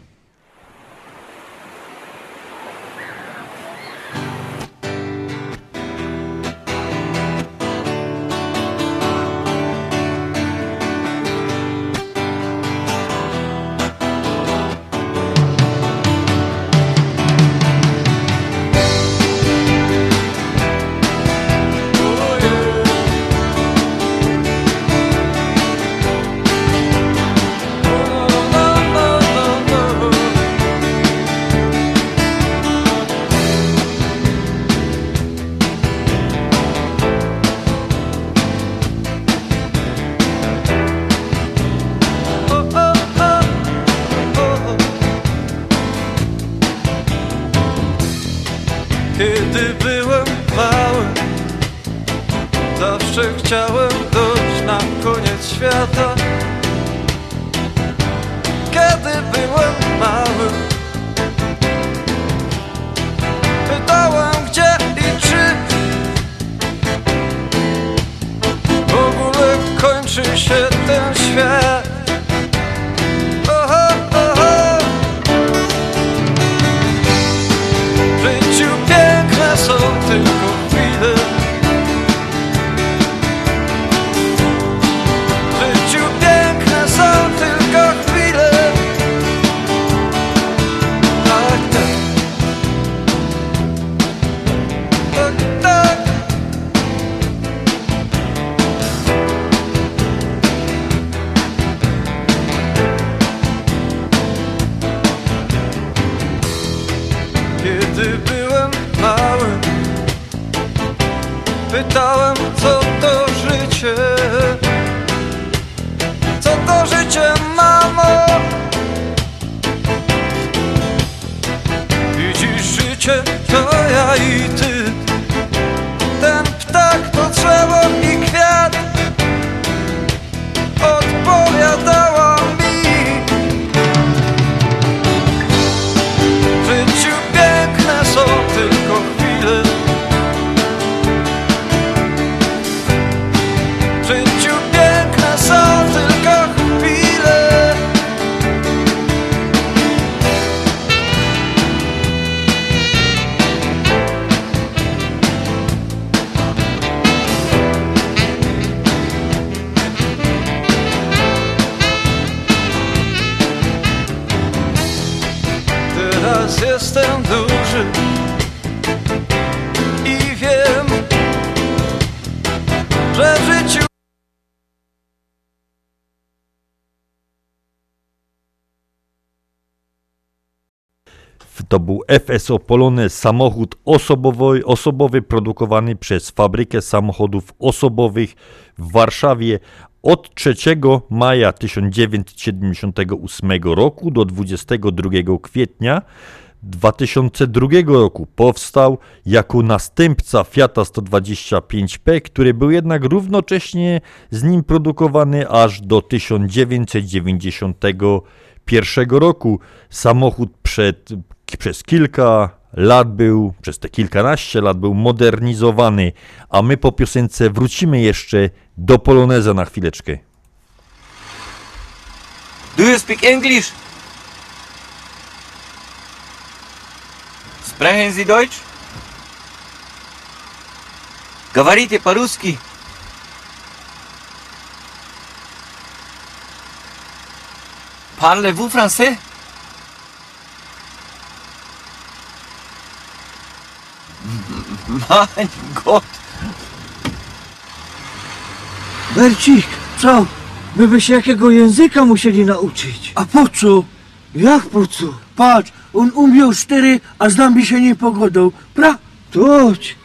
FSO Polones, samochód osobowy, osobowy produkowany przez fabrykę samochodów osobowych w Warszawie od 3 maja 1978 roku do 22 kwietnia 2002 roku powstał jako następca Fiata 125P, który był jednak równocześnie z nim produkowany aż do 1991 roku. Samochód przed, przez kilka lat był, przez te kilkanaście lat był modernizowany, a my po piosence wrócimy jeszcze do Poloneza na chwileczkę. Do you speak English? Sprechen Sie Deutsch? Говорите по-русски. Parlez-vous français? Mein Gott. Bercik, co? My by się jakiego języka musieli nauczyć. A po co? Jak po co? Patrz, on umiał cztery, a z nami się nie pogodą. Pra? To chodź.